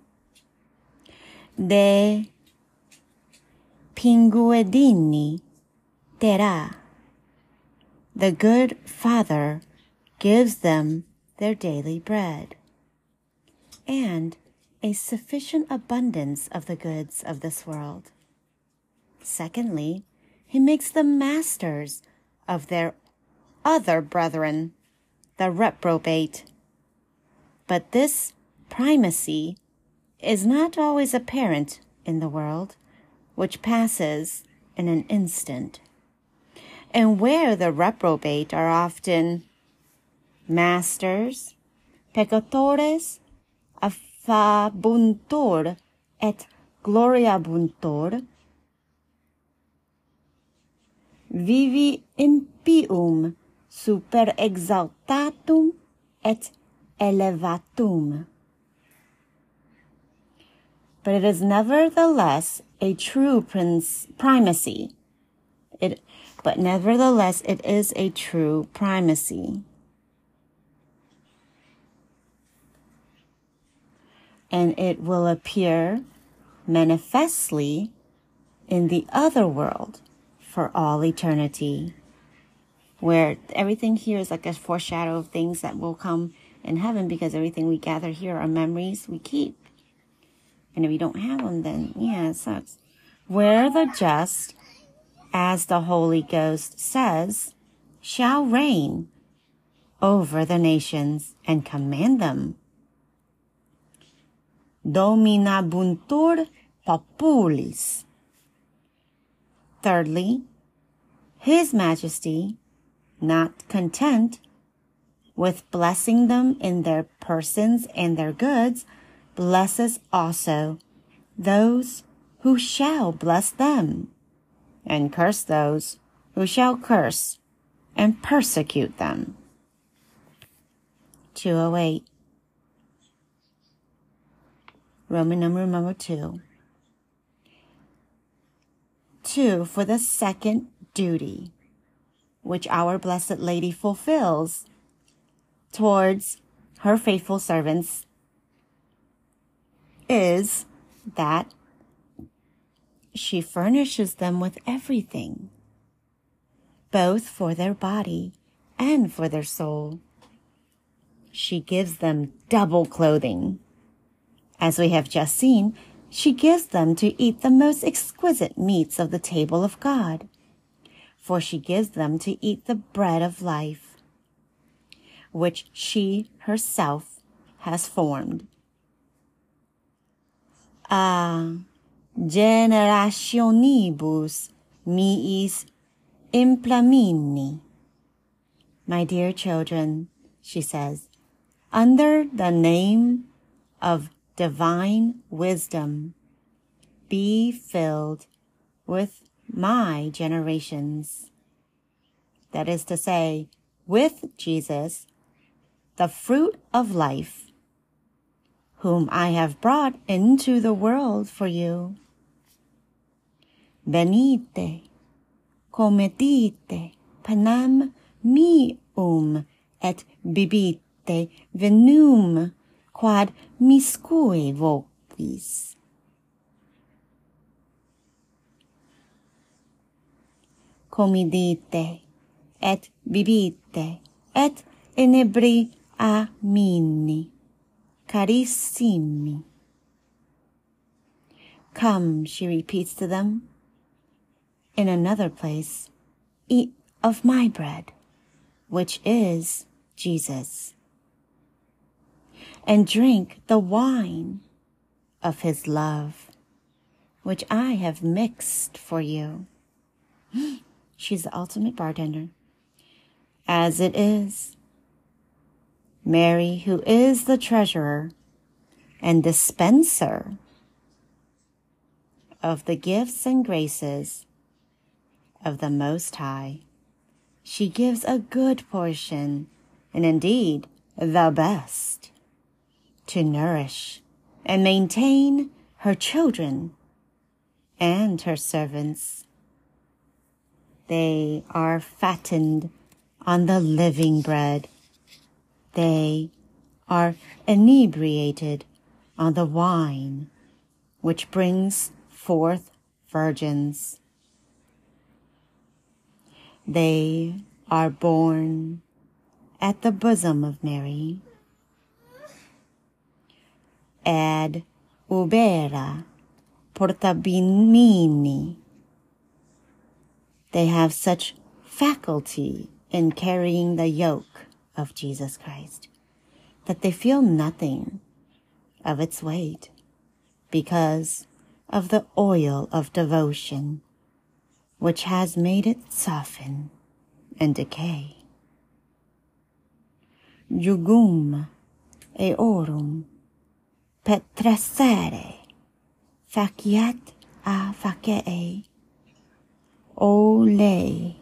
A: De pinguedini terá. The good Father gives them their daily bread and a sufficient abundance of the goods of this world. Secondly, he makes them masters of their other brethren, the reprobate. But this primacy is not always apparent in the world, which passes in an instant, and where the reprobate are often masters, affabuntur et gloriabuntur, vivi impium super exaltatum et elevatum. But it is nevertheless a true prince, primacy. It, but nevertheless, it is a true primacy. And it will appear manifestly in the other world for all eternity, where everything here is like a foreshadow of things that will come in heaven because everything we gather here are memories we keep. And if you don't have them, then yeah, it sucks. Where the just, as the Holy Ghost says, shall reign over the nations and command them. Dominabuntur populis. Thirdly, His Majesty, not content with blessing them in their persons and their goods, blesses also those who shall bless them, and curse those who shall curse and persecute them. 208. Roman number two. Two, for the second duty, which our Blessed Lady fulfills towards her faithful servants is that she furnishes them with everything, both for their body and for their soul. She gives them double clothing. As we have just seen, she gives them to eat the most exquisite meats of the table of God, for she gives them to eat the bread of life, which she herself has formed. A generationibus miis implamini. My dear children, she says, under the name of divine wisdom, be filled with my generations. That is to say, with Jesus, the fruit of life, whom I have brought into the world for you. Venite, cometite, panem meum, et bibite venum, quad miscue vocis. Comidite, et bibite, et amini, carissimi. Come, she repeats to them. In another place, eat of my bread, which is Jesus, and drink the wine of his love, which I have mixed for you. She's the ultimate bartender. As it is, Mary, who is the treasurer and dispenser of the gifts and graces of the Most High, she gives a good portion, and indeed the best, to nourish and maintain her children and her servants. They are fattened on the living bread. They are inebriated on the wine which brings forth virgins. They are born at the bosom of Mary. Ad ubera portabimini. They have such faculty in carrying the yoke of Jesus Christ that they feel nothing of its weight because of the oil of devotion which has made it soften and decay. Jugum eorum petresere faciat a facee ole.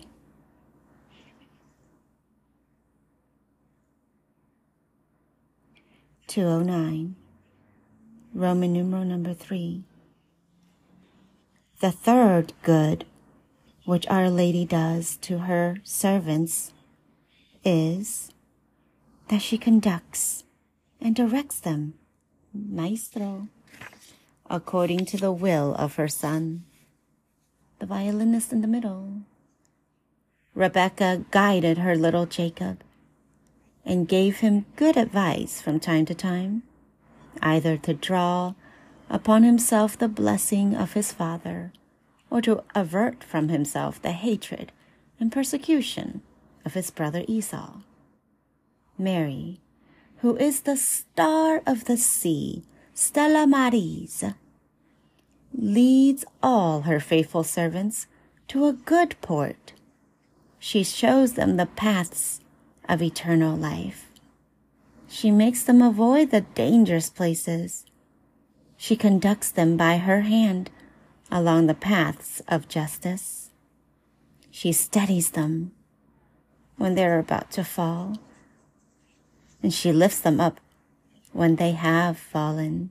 A: Two oh nine. Roman numeral number three. The third good which Our Lady does to her servants is that she conducts and directs them, maestro, according to the will of her son, the violinist in the middle. Rebecca guided her little Jacob and gave him good advice from time to time either to draw upon himself the blessing of his father, or to avert from himself the hatred and persecution of his brother Esau. Mary, who is the star of the sea, Stella Maris, leads all her faithful servants to a good port. She shows them the paths of eternal life. She makes them avoid the dangerous places. She conducts them by her hand along the paths of justice. She steadies them when they are about to fall, and she lifts them up when they have fallen.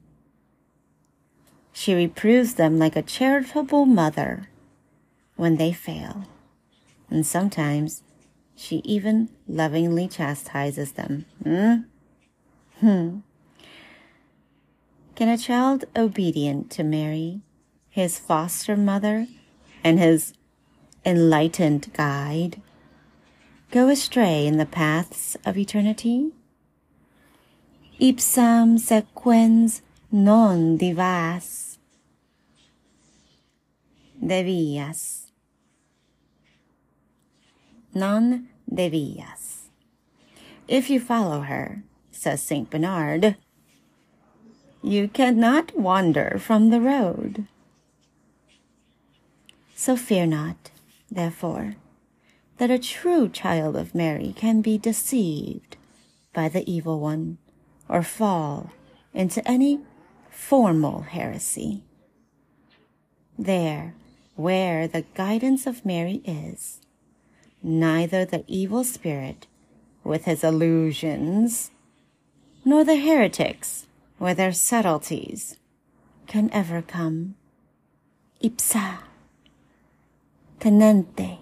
A: She reproves them like a charitable mother when they fail, and sometimes she even lovingly chastises them. Hmm? Hmm. Can a child obedient to Mary, his foster mother, and his enlightened guide, go astray in the paths of eternity? Ipsam sequens non divas. Devias. Non devias. If you follow her, says St. Bernard, you cannot wander from the road. So fear not, therefore, that a true child of Mary can be deceived by the evil one or fall into any formal heresy. There, where the guidance of Mary is, neither the evil spirit with his illusions nor the heretics with their subtleties can ever come. Ipsa tenente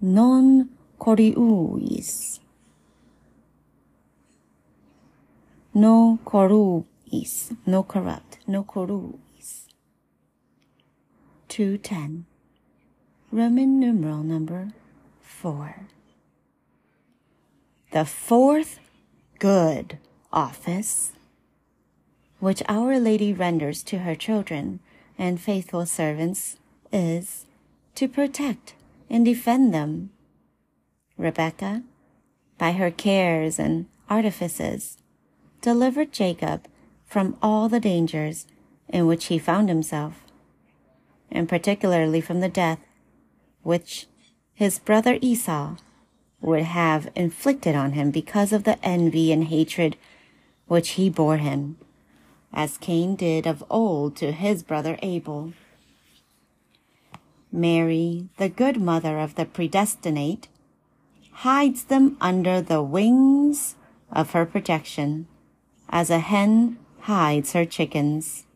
A: non coriuis no corruis no corrupt. No corruis 210 Roman numeral number 4 the fourth good office, which Our Lady renders to her children and faithful servants, is to protect and defend them. Rebecca, by her cares and artifices, delivered Jacob from all the dangers in which he found himself, and particularly from the death which his brother Esau would have inflicted on him because of the envy and hatred which he bore him, as Cain did of old to his brother Abel. Mary, the good mother of the predestinate, hides them under the wings of her protection, as a hen hides her chickens.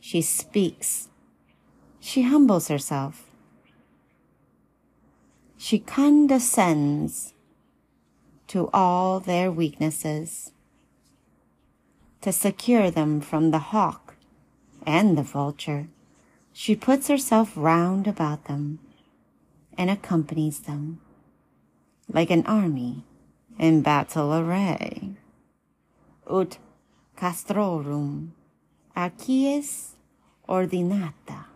A: She speaks. She humbles herself. She condescends to all their weaknesses to secure them from the hawk and the vulture. She puts herself round about them and accompanies them like an army in battle array. Ut castrorum acies ordinata.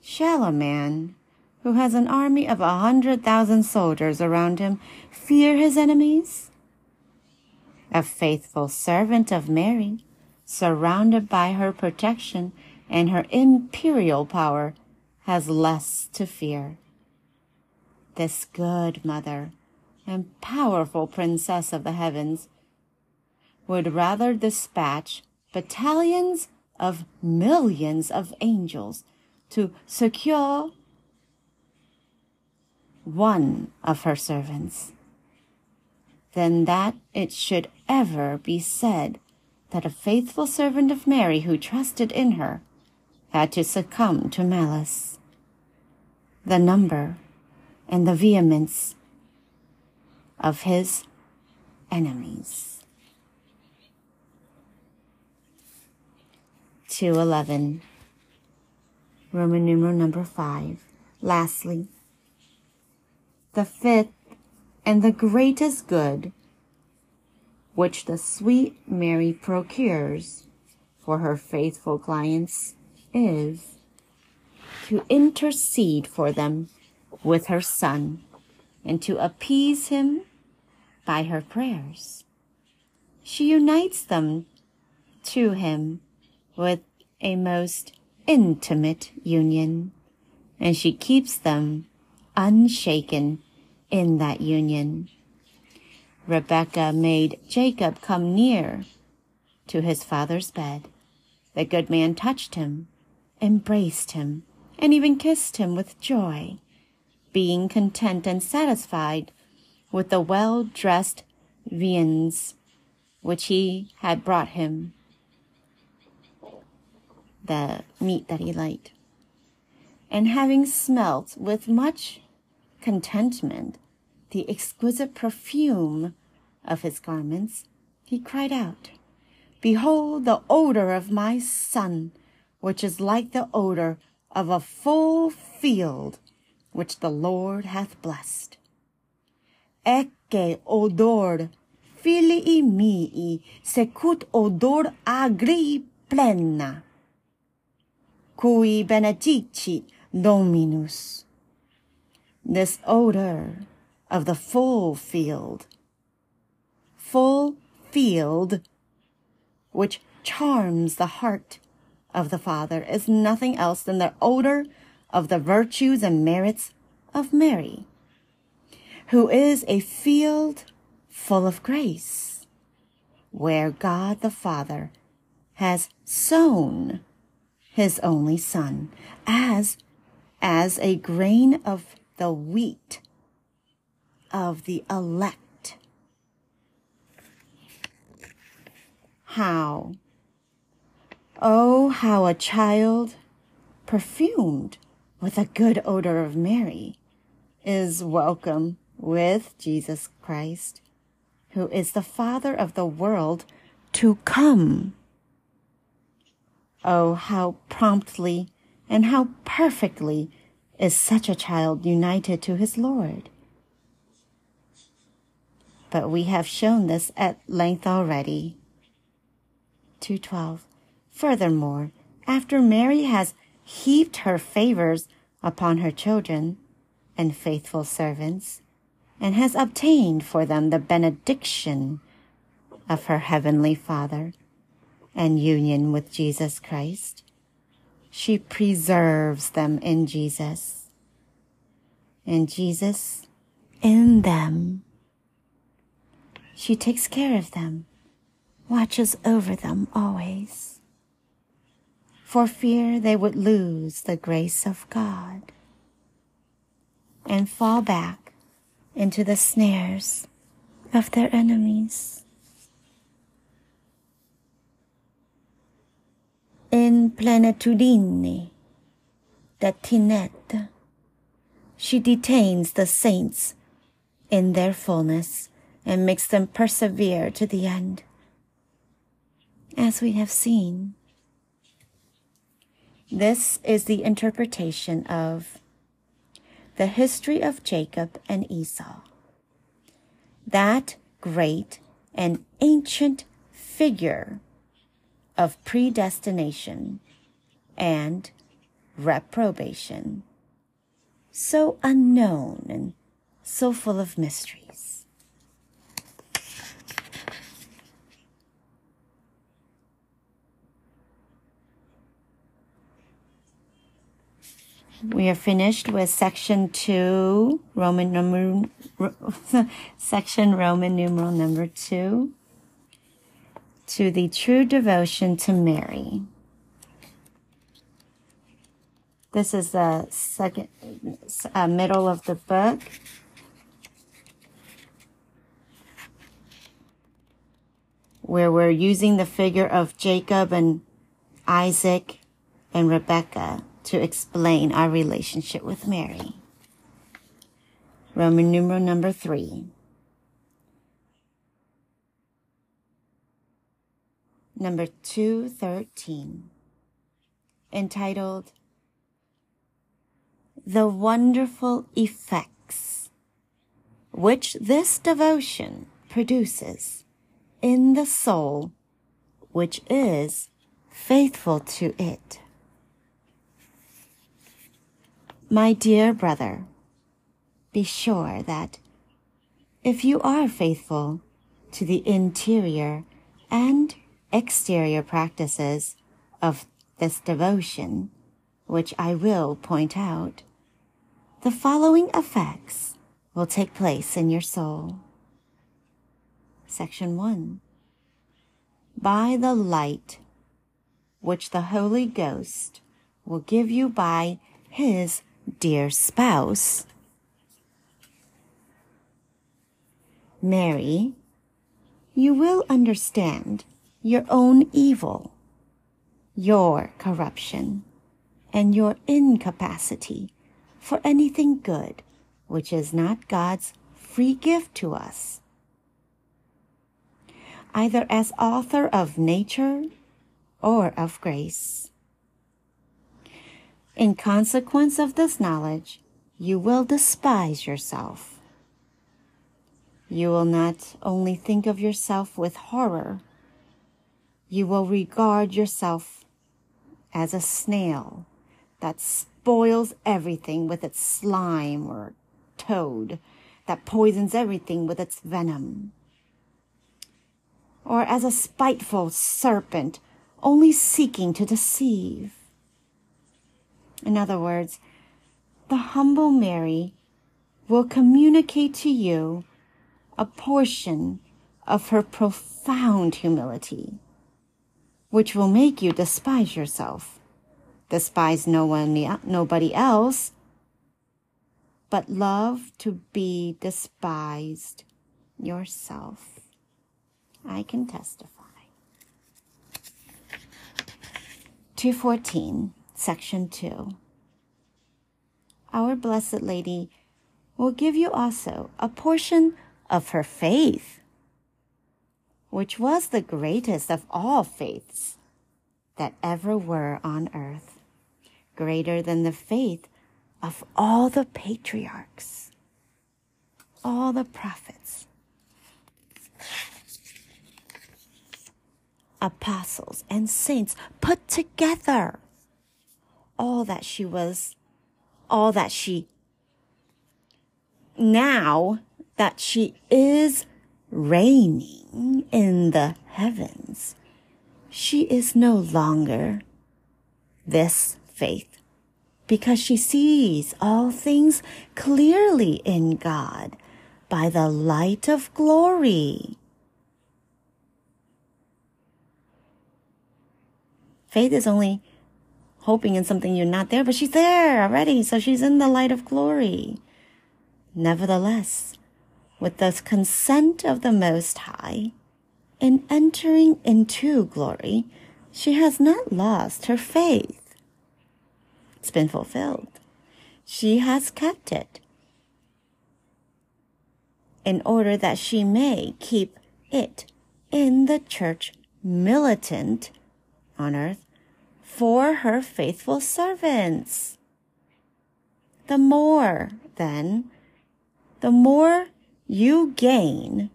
A: Shall a man who has an army of a hundred thousand soldiers around him fear his enemies? A faithful servant of Mary, surrounded by her protection and her imperial power, has less to fear. This good mother and powerful princess of the heavens would rather dispatch battalions of millions of angels to secure one of her servants than that it should ever be said that a faithful servant of Mary who trusted in her had to succumb to malice. The number and the vehemence of his enemies. 211. Roman numeral number 5. Lastly, the fifth and the greatest good which the sweet Mary procures for her faithful clients is to intercede for them with her Son and to appease him by her prayers. She unites them to him with a most intimate union, and she keeps them unshaken in that union. Rebekah made Jacob come near to his father's bed. The good man touched him, embraced him, and even kissed him with joy, being content and satisfied with the well dressed viands which he had brought him, the meat that he liked. And having smelt with much contentment the exquisite perfume of his garments, he cried out, Behold the odor of my son, which is like the odor of a full field which the Lord hath blessed. Ecce odor filii mii secut odor agri plena, cui benedicit Dominus. This odor of the full field, full field, which charms the heart of the Father, is nothing else than the odor of the virtues and merits of Mary, who is a field full of grace, where God the Father has sown his only Son as, as a grain of the wheat of the elect. How? Oh, how a child perfumed with a good odor of Mary is welcome with Jesus Christ, who is the Father of the world to come. Oh, how promptly and how perfectly is such a child united to his Lord but we have shown this at length already. 212. Furthermore, after Mary has heaped her favors upon her children and faithful servants, and has obtained for them the benediction of her heavenly Father and union with Jesus Christ, she preserves them in Jesus, and Jesus in them. She takes care of them, watches over them always, for fear they would lose the grace of God and fall back into the snares of their enemies. In plenitudine detinet. She detains the saints in their fullness and makes them persevere to the end. As we have seen, this is the interpretation of the history of Jacob and Esau. That great and ancient figure of predestination and reprobation, so unknown and so full of mysteries. We are finished with section two, Roman number, section Roman numeral number two, to the true devotion to Mary. This is the second, uh, middle of the book. Where we're using the figure of Jacob and Isaac and Rebecca to explain our relationship with Mary. Roman numeral number three. Number 213, entitled The Wonderful Effects which this devotion produces in the soul which is faithful to it. My dear brother, be sure that if you are faithful to the interior and exterior practices of this devotion, which I will point out, the following effects will take place in your soul. Section 1. By the light which the Holy Ghost will give you by his dear spouse, Mary, you will understand your own evil, your corruption, and your incapacity for anything good, which is not God's free gift to us. Either as author of nature or of grace. In consequence of this knowledge, you will despise yourself. You will not only think of yourself with horror, you will regard yourself as a snail that spoils everything with its slime or toad that poisons everything with its venom. Or as a spiteful serpent only seeking to deceive. In other words, the humble Mary will communicate to you a portion of her profound humility, which will make you despise yourself, despise no one, nobody else, but love to be despised yourself. I can testify. 214 Section 2. Our Blessed Lady will give you also a portion of her faith, which was the greatest of all faiths that ever were on earth, greater than the faith of all the patriarchs, all the prophets, apostles, and saints put together. All that she was, all that she, now that she is reigning in the heavens, she is no longer this faith because she sees all things clearly in God by the light of glory. Faith is only hoping in something you're not there, but she's there already. So she's in the light of glory. Nevertheless, with the consent of the Most High, in entering into glory, she has not lost her faith. It's been fulfilled. She has kept it in order that she may keep it in the church militant on earth for her faithful servants. The more, then, the more you gain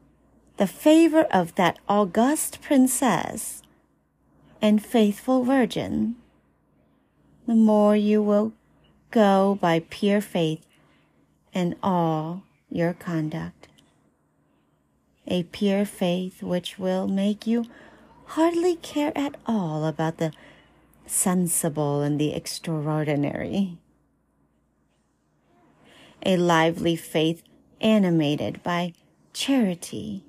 A: the favor of that august princess and faithful virgin, the more you will go by pure faith in all your conduct. A pure faith which will make you hardly care at all about the sensible and the extraordinary. A lively faith animated by charity,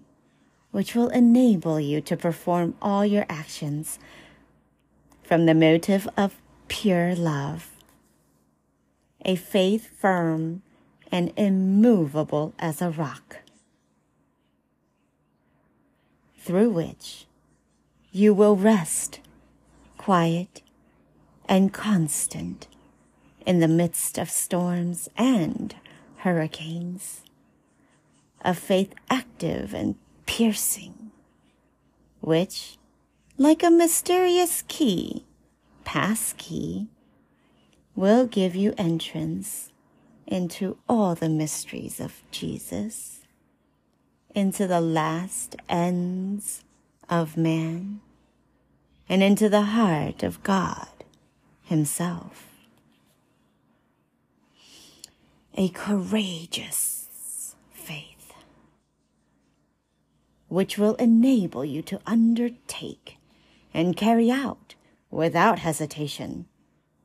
A: which will enable you to perform all your actions from the motive of pure love. A faith firm and immovable as a rock, through which you will rest quiet and constant in the midst of storms and hurricanes, a faith active and piercing, which, like a mysterious key, pass key, will give you entrance into all the mysteries of Jesus, into the last ends of man, and into the heart of God Himself. A courageous faith, which will enable you to undertake and carry out without hesitation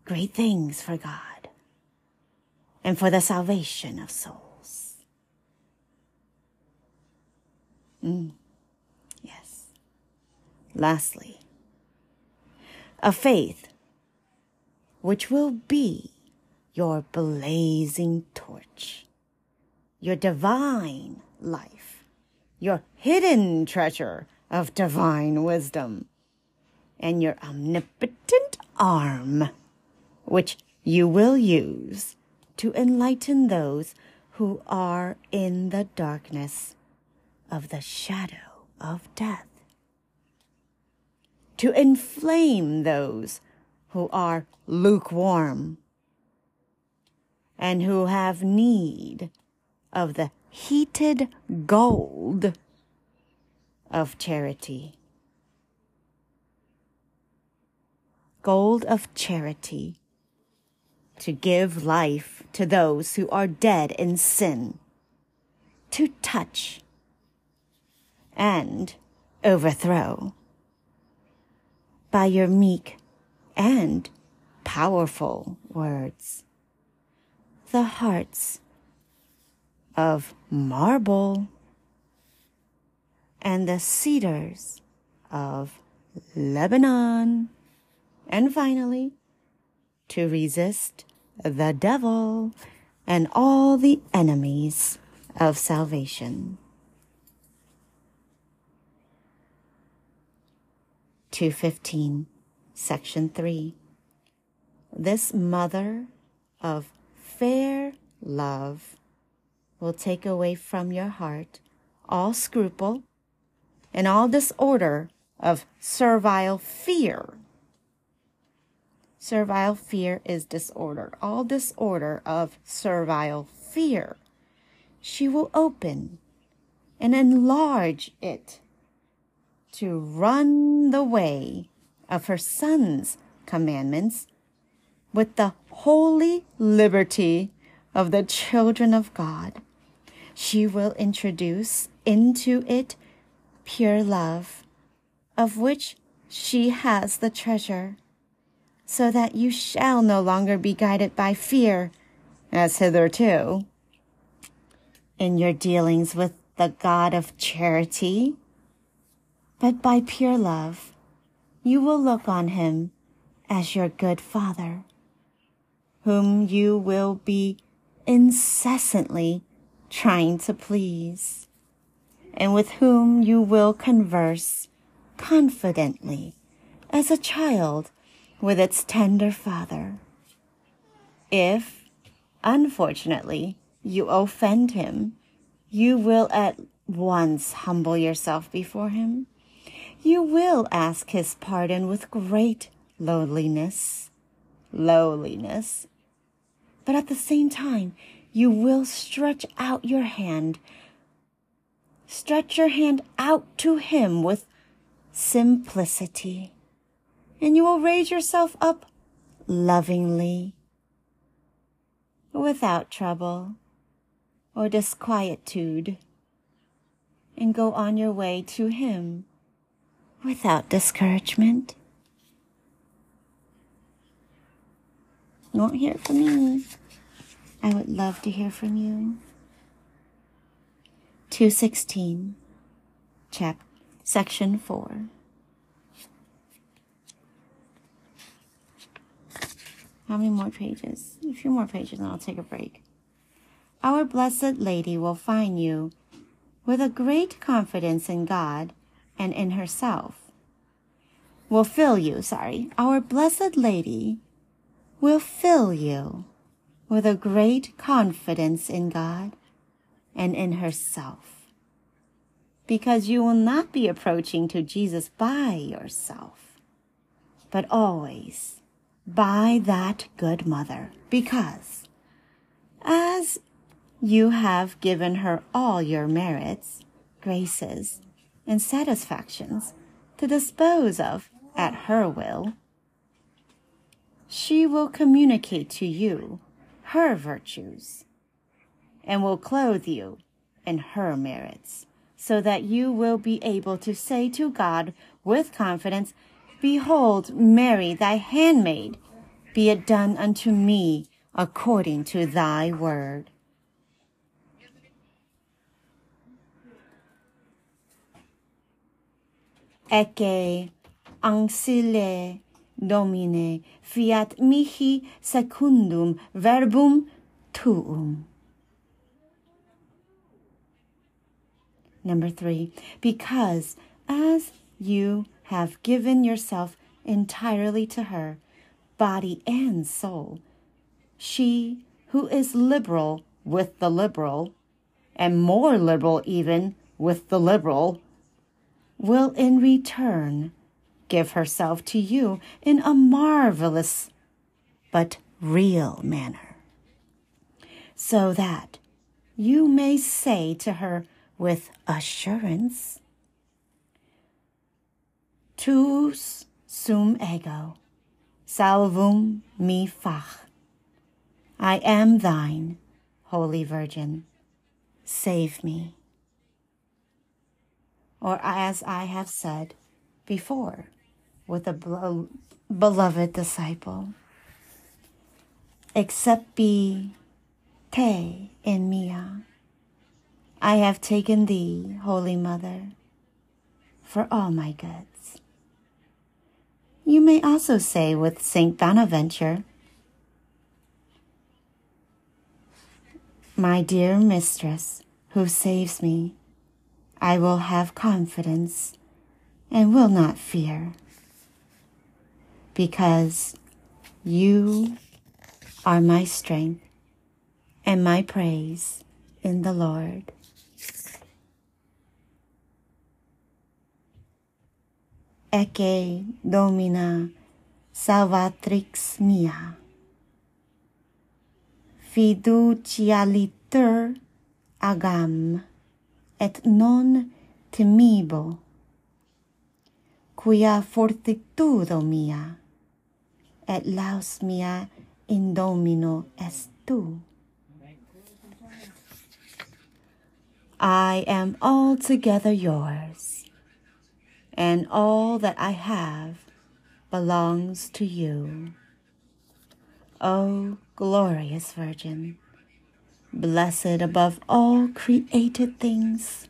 A: great things for God and for the salvation of souls. Mm. Yes. Lastly, a faith which will be your blazing torch, your divine life, your hidden treasure of divine wisdom, and your omnipotent arm, which you will use to enlighten those who are in the darkness of the shadow of death, to inflame those who are lukewarm and who have need of the heated gold of charity. Gold of charity to give life to those who are dead in sin, to touch and overthrow by your meek and powerful words. The hearts of marble and the cedars of Lebanon. And finally, to resist the devil and all the enemies of salvation. 215, Section 3. This mother of fair love will take away from your heart all scruple and all disorder of servile fear. Servile fear is disorder, all disorder of servile fear. She will open and enlarge it to run the way of her son's commandments with the holy liberty of the children of God. She will introduce into it pure love, of which she has the treasure, so that you shall no longer be guided by fear, as hitherto, in your dealings with the God of charity. But by pure love, you will look on him as your good father, whom you will be incessantly trying to please, and with whom you will converse confidently as a child with its tender father. If, unfortunately, you offend him, you will at once humble yourself before him. You will ask his pardon with great lowliness, lowliness. But at the same time, you will stretch out your hand. Stretch your hand out to him with simplicity. And you will raise yourself up lovingly, without trouble or disquietude, and go on your way to him without discouragement. You won't hear it from me. I would love to hear from you. 216, chap, section 4. How many more pages? A few more pages and I'll take a break. Our Blessed Lady will find you with a great confidence in God and in herself. Will fill you, sorry. Our Blessed Lady will fill you with a great confidence in God and in herself. Because you will not be approaching to Jesus by yourself, but always by that good mother. Because as you have given her all your merits, graces, and satisfactions to dispose of at her will, she will communicate to you her virtues and will clothe you in her merits, so that you will be able to say to God with confidence, Behold, Mary, thy handmaid, be it done unto me according to thy word. Ecce ancille Domine, fiat mihi secundum verbum tuum. Number three, because as you have given yourself entirely to her, body and soul, she who is liberal with the liberal, and more liberal even with the liberal, will in return give herself to you in a marvelous but real manner, so that you may say to her with assurance, Tuus sum ego, salvum mi fach. I am thine, Holy Virgin. Save me. Or as I have said before, with a beloved disciple. Except be te in mia. I have taken thee, Holy Mother, for all my goods. You may also say with Saint Bonaventure, My dear mistress, who saves me, I will have confidence and will not fear because you are my strength and my praise in the Lord. Ecce Domina Salvatrix mia. Fiducialiter agam et non temibo, quia fortitudo mia et laus mia in domino est tu. I am altogether yours, and all that I have belongs to you. O glorious Virgin, blessed above all created things,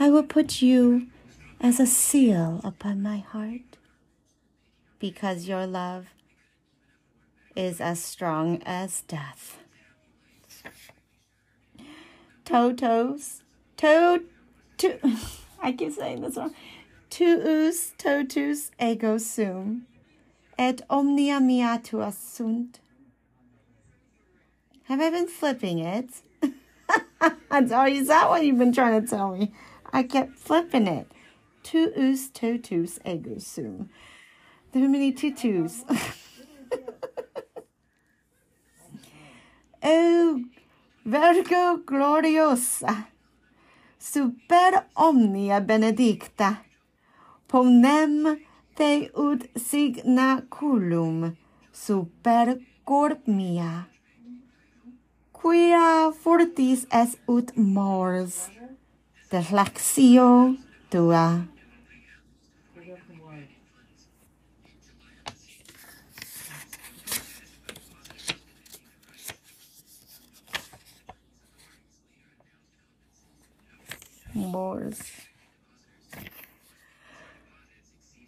A: I will put you as a seal upon my heart because your love is as strong as death. Totos, to, to, I keep saying this wrong. tuus totus ego sum, et omnia meatua sunt. Have I been flipping it? oh, is that what you've been trying to tell me? I kept flipping it. Tuus totus ego sum. Too many tutus. oh, Virgo gloriosa, super omnia benedicta, ponem te ut signa culum super corp mia, quia fortis es ut mors, deflexio tua. Mors.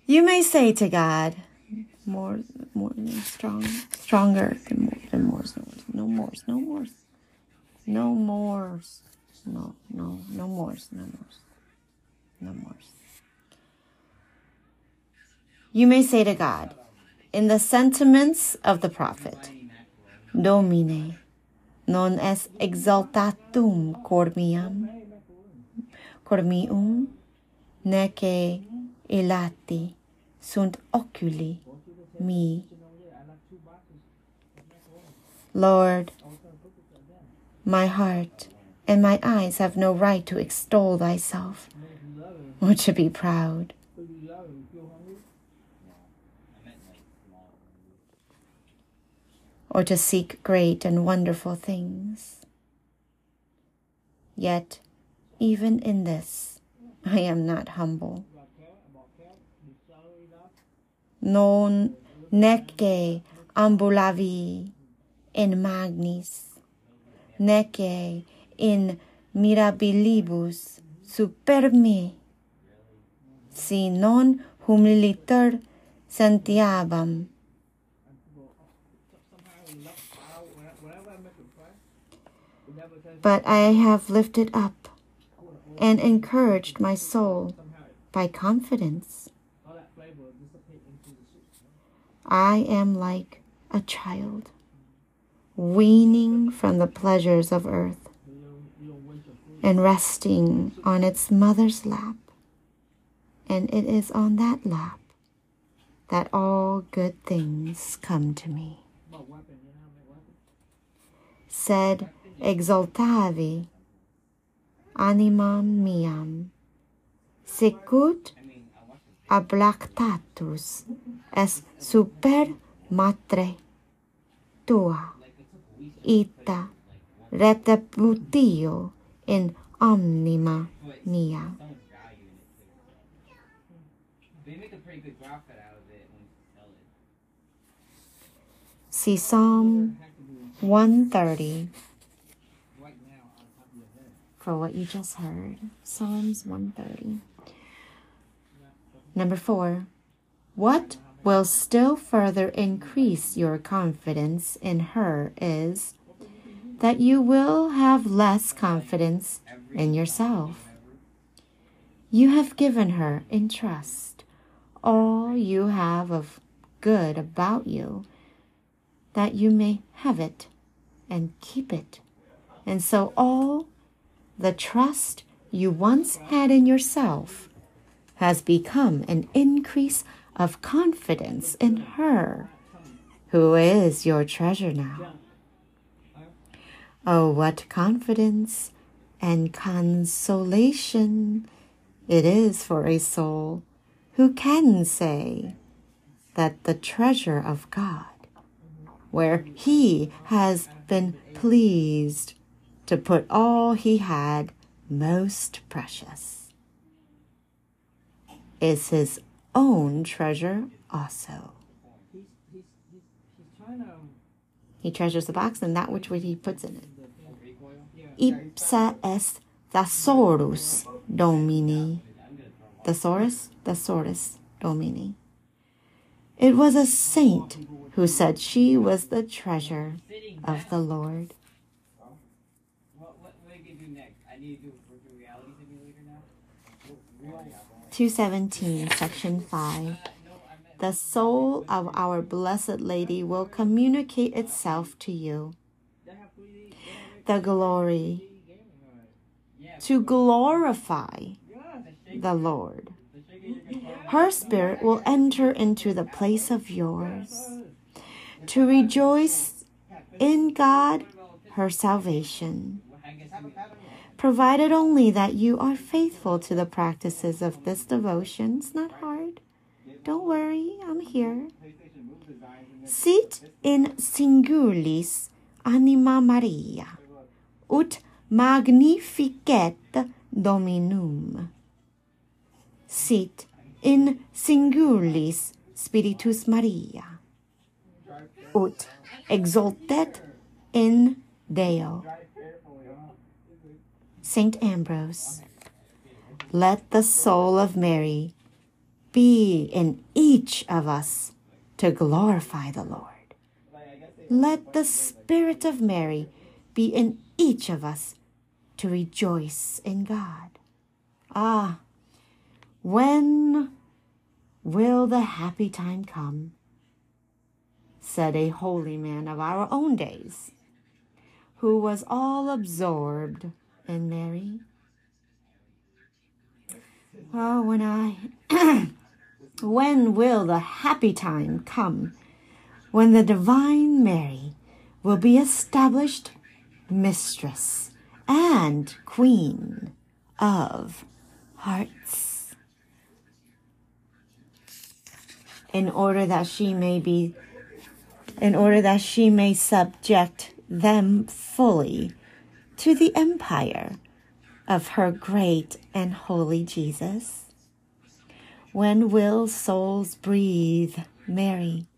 A: You may say to God, more, more strong, stronger than more, than more, no more, no more, no more, no, no, no more, no more, no more. You may say to God, in the sentiments of the prophet, Domine, non es exaltatum cor miam, cor mium, nece elati sunt oculi mi. Lord, my heart and my eyes have no right to extol thyself or to be proud. Or to seek great and wonderful things. Yet, even in this, I am not humble. Non nece ambulavi in magnis, nece in mirabilibus supermi, si non humiliter sentiabam. But I have lifted up and encouraged my soul by confidence. I am like a child, weaning from the pleasures of earth and resting on its mother's lap. And it is on that lap that all good things come to me. Said exaltavi animam miam, sicut ablactatus es super matre tua, ita reteputio in omnima mia.
C: They make a pretty good profit out of it when you sell it.
A: See Psalm 130
C: Right now, on top of your head.
A: For what you just heard. Psalms 130. Number four, what will still further increase your confidence in her is that you will have less confidence in yourself. You have given her in trust all you have of good about you, that you may have it and keep it. And so all the trust you once had in yourself has become an increase of confidence in her, who is your treasure now. Oh, what confidence and consolation it is for a soul who can say that the treasure of God, where he has been pleased to put all he had most precious, is his own treasure also. He treasures the box and that which he puts in it. Ipsa est thesaurus domini. Thesaurus? Thesaurus domini. It was a saint who said she was the treasure of the Lord.
C: What, what, what do you do next? I need to do a virtual reality simulator now?
A: 217, section 5. The soul of our Blessed Lady will communicate itself to you. The glory to glorify the Lord. Her spirit will enter into the place of yours to rejoice in God, her salvation, provided only that you are faithful to the practices of this devotion. It's not hard. Don't worry, I'm here. Sit in singulis anima Maria, ut magnificet Dominum. Sit in singulis Spiritus Maria, ut exultet in Deo. Saint Ambrose. Let the soul of Mary be in each of us to glorify the Lord. Let the Spirit of Mary be in each of us to rejoice in God. Ah, when will the happy time come? said a holy man of our own days, who was all absorbed in Mary. Oh, when I, when will the happy time come when the Divine Mary will be established mistress and queen of hearts? In order that she may be, in order that she may subject them fully to the empire of her great and holy Jesus. When will souls breathe Mary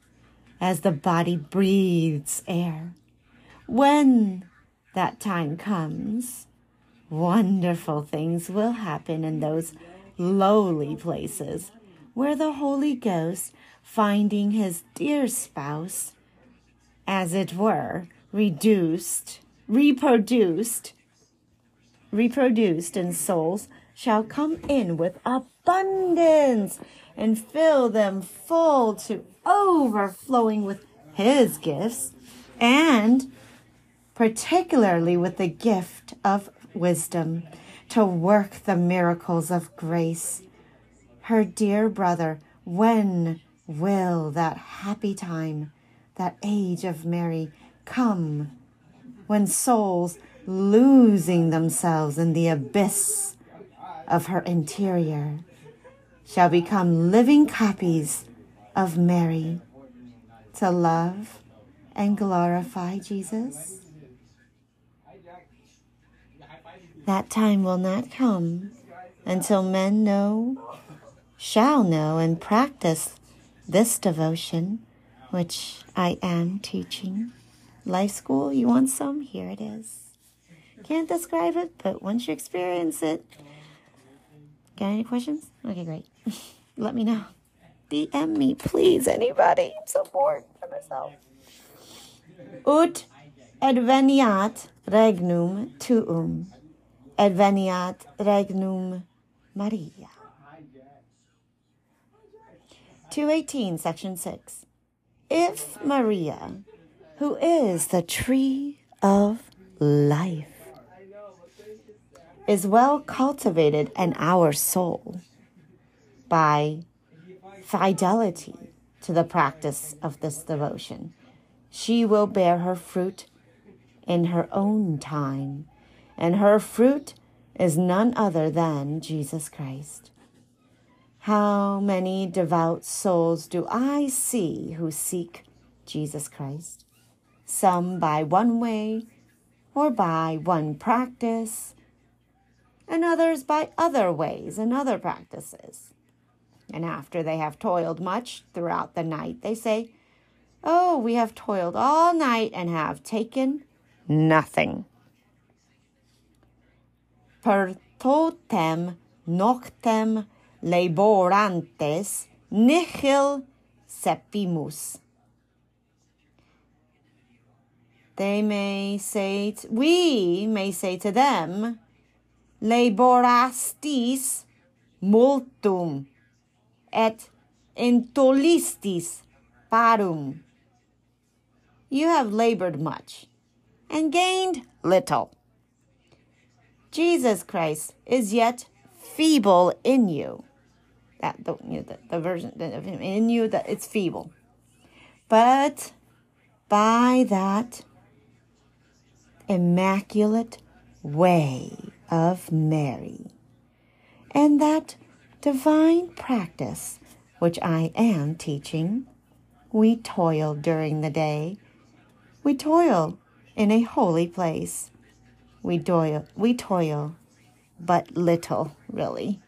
A: as the body breathes air? When that time comes, wonderful things will happen in those lowly places where the Holy Ghost, finding his dear spouse, as it were, reduced, reproduced, reproduced in souls, shall come in with abundance and fill them full to overflowing with his gifts and particularly with the gift of wisdom to work the miracles of grace. Her dear brother, when will that happy time, that age of Mary, come when souls losing themselves in the abyss of her interior shall become living copies of Mary to love and glorify Jesus? That time will not come until men know, shall know, and practice this devotion which I am teaching. Life school, you want some? Here it is. Can't describe it, but once you experience it. Got any questions? Okay, great. Let me know. DM me, please, anybody. I'm so bored by myself. Ut adveniat regnum tuum. Adveniat regnum Maria. 218, section 6. If Maria, who is the tree of life, is well cultivated in our soul by fidelity to the practice of this devotion, she will bear her fruit in her own time, and her fruit is none other than Jesus Christ. How many devout souls do I see who seek Jesus Christ? Some by one way or by one practice, and others by other ways and other practices. And after they have toiled much throughout the night, they say, Oh, we have toiled all night and have taken nothing. Per totem noctem laborantes nihil sepimus. They may say, t- we may say to them, laborastis multum et intolistis parum. You have labored much and gained little. Jesus Christ is yet feeble in you. That the, you know, the, the version of him in you that it's feeble. But by that immaculate way of Mary and that divine practice which I am teaching, we toil during the day. We toil in a holy place. We toil, we toil but little, really.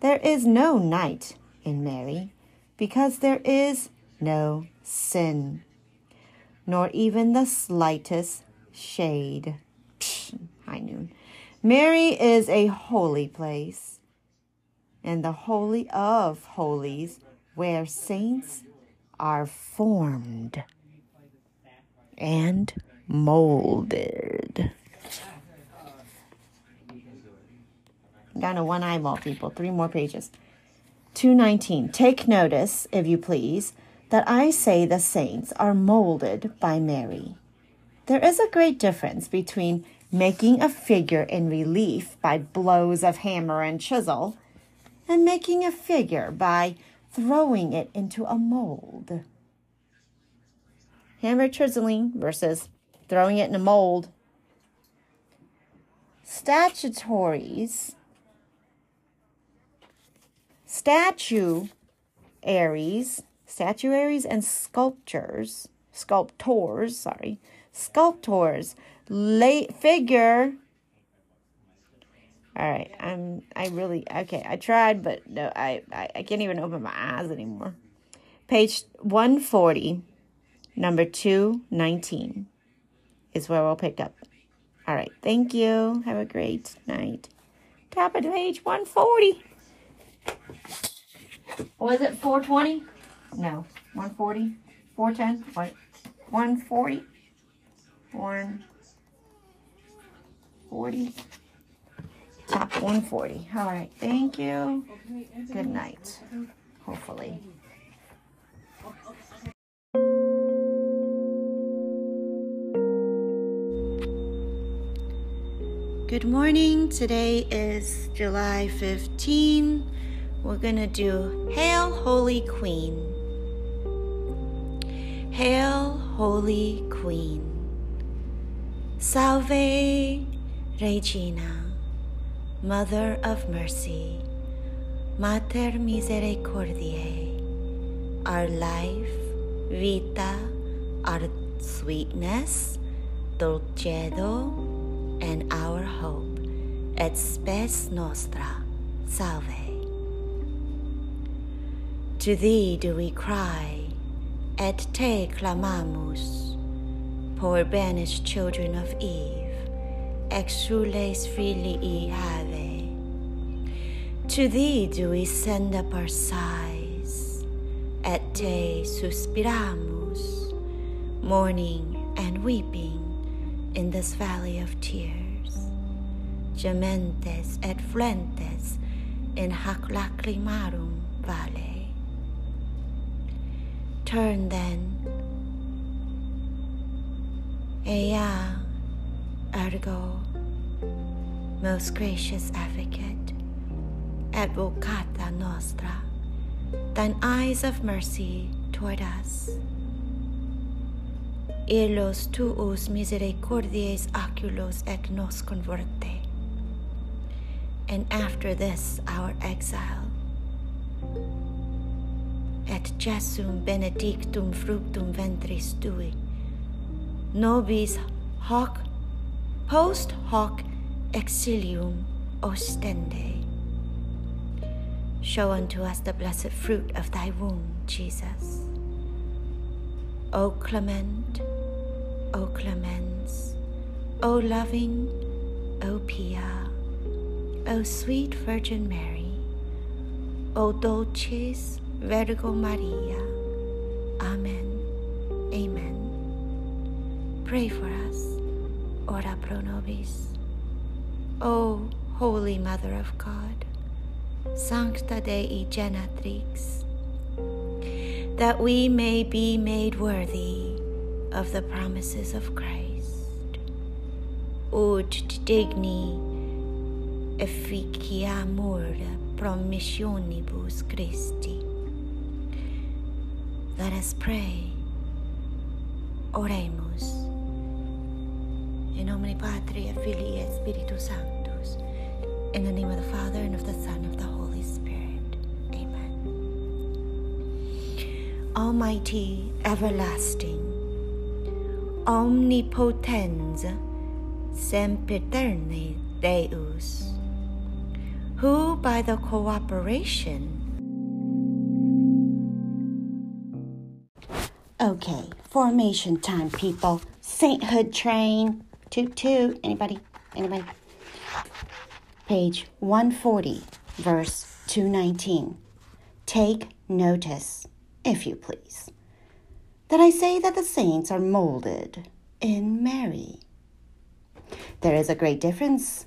A: There is no night in Mary because there is no sin, nor even the slightest shade. High noon. Mary is a holy place, and the holy of holies where saints are formed and molded. Down to one eyeball, people. Three more pages. 219. Take notice, if you please, that I say the saints are molded by Mary. There is a great difference between making a figure in relief by blows of hammer and chisel and making a figure by throwing it into a mold. Hammer chiseling versus throwing it in a mold. Statutories statuaries, statuaries and sculptures, sculptors, sorry, sculptors, late figure. All right, I'm. I really okay. I tried, but no, I, I I can't even open my eyes anymore. Page one forty, number two nineteen, is where we'll pick up. All right, thank you. Have a great night. Top of page one forty. Was it 420? No. 140? 410? What? 140? 140? Top 140. All right. Thank you. Good night. Hopefully. Good morning. Today is July 15. We're going to do Hail, Holy Queen. Hail, Holy Queen. Salve, Regina, Mother of Mercy, Mater Misericordiae, our life, vita, our sweetness, dolcedo, and our hope, et spes nostra, salve. To thee do we cry, et te clamamus, poor banished children of Eve, exules filii have. To thee do we send up our sighs, et te suspiramus, mourning and weeping in this valley of tears, gementes et flentes in hac lacrimarum vale. Turn then, ea uh, ergo, most gracious advocate, advocata nostra, thine eyes of mercy toward us. Illos tuus misericordiae oculos et nos converte. And after this our exile, et Jesum benedictum fructum ventris tui, nobis hoc post hoc exilium ostende. Show unto us the blessed fruit of thy womb, Jesus. O clement, O clemens, O loving, O pia, O sweet Virgin Mary, O dulcis Virgo Maria. Amen. Amen. Pray for us. Ora pro nobis. O Holy Mother of God, Sancta Dei Genitrix, that we may be made worthy of the promises of Christ. Ut digni efficiamur promissionibus Christi. Let us pray. Oremus. In nomine Filii et Spiritus Sanctus. In the name of the Father and of the Son and of the Holy Spirit. Amen. Almighty, everlasting, omnipotens, sempiterne Deus, who by the cooperation Okay, formation time, people. Sainthood train. Toot toot. Anybody? Anybody? Page 140, verse 219. Take notice, if you please, that I say that the saints are molded in Mary. There is a great difference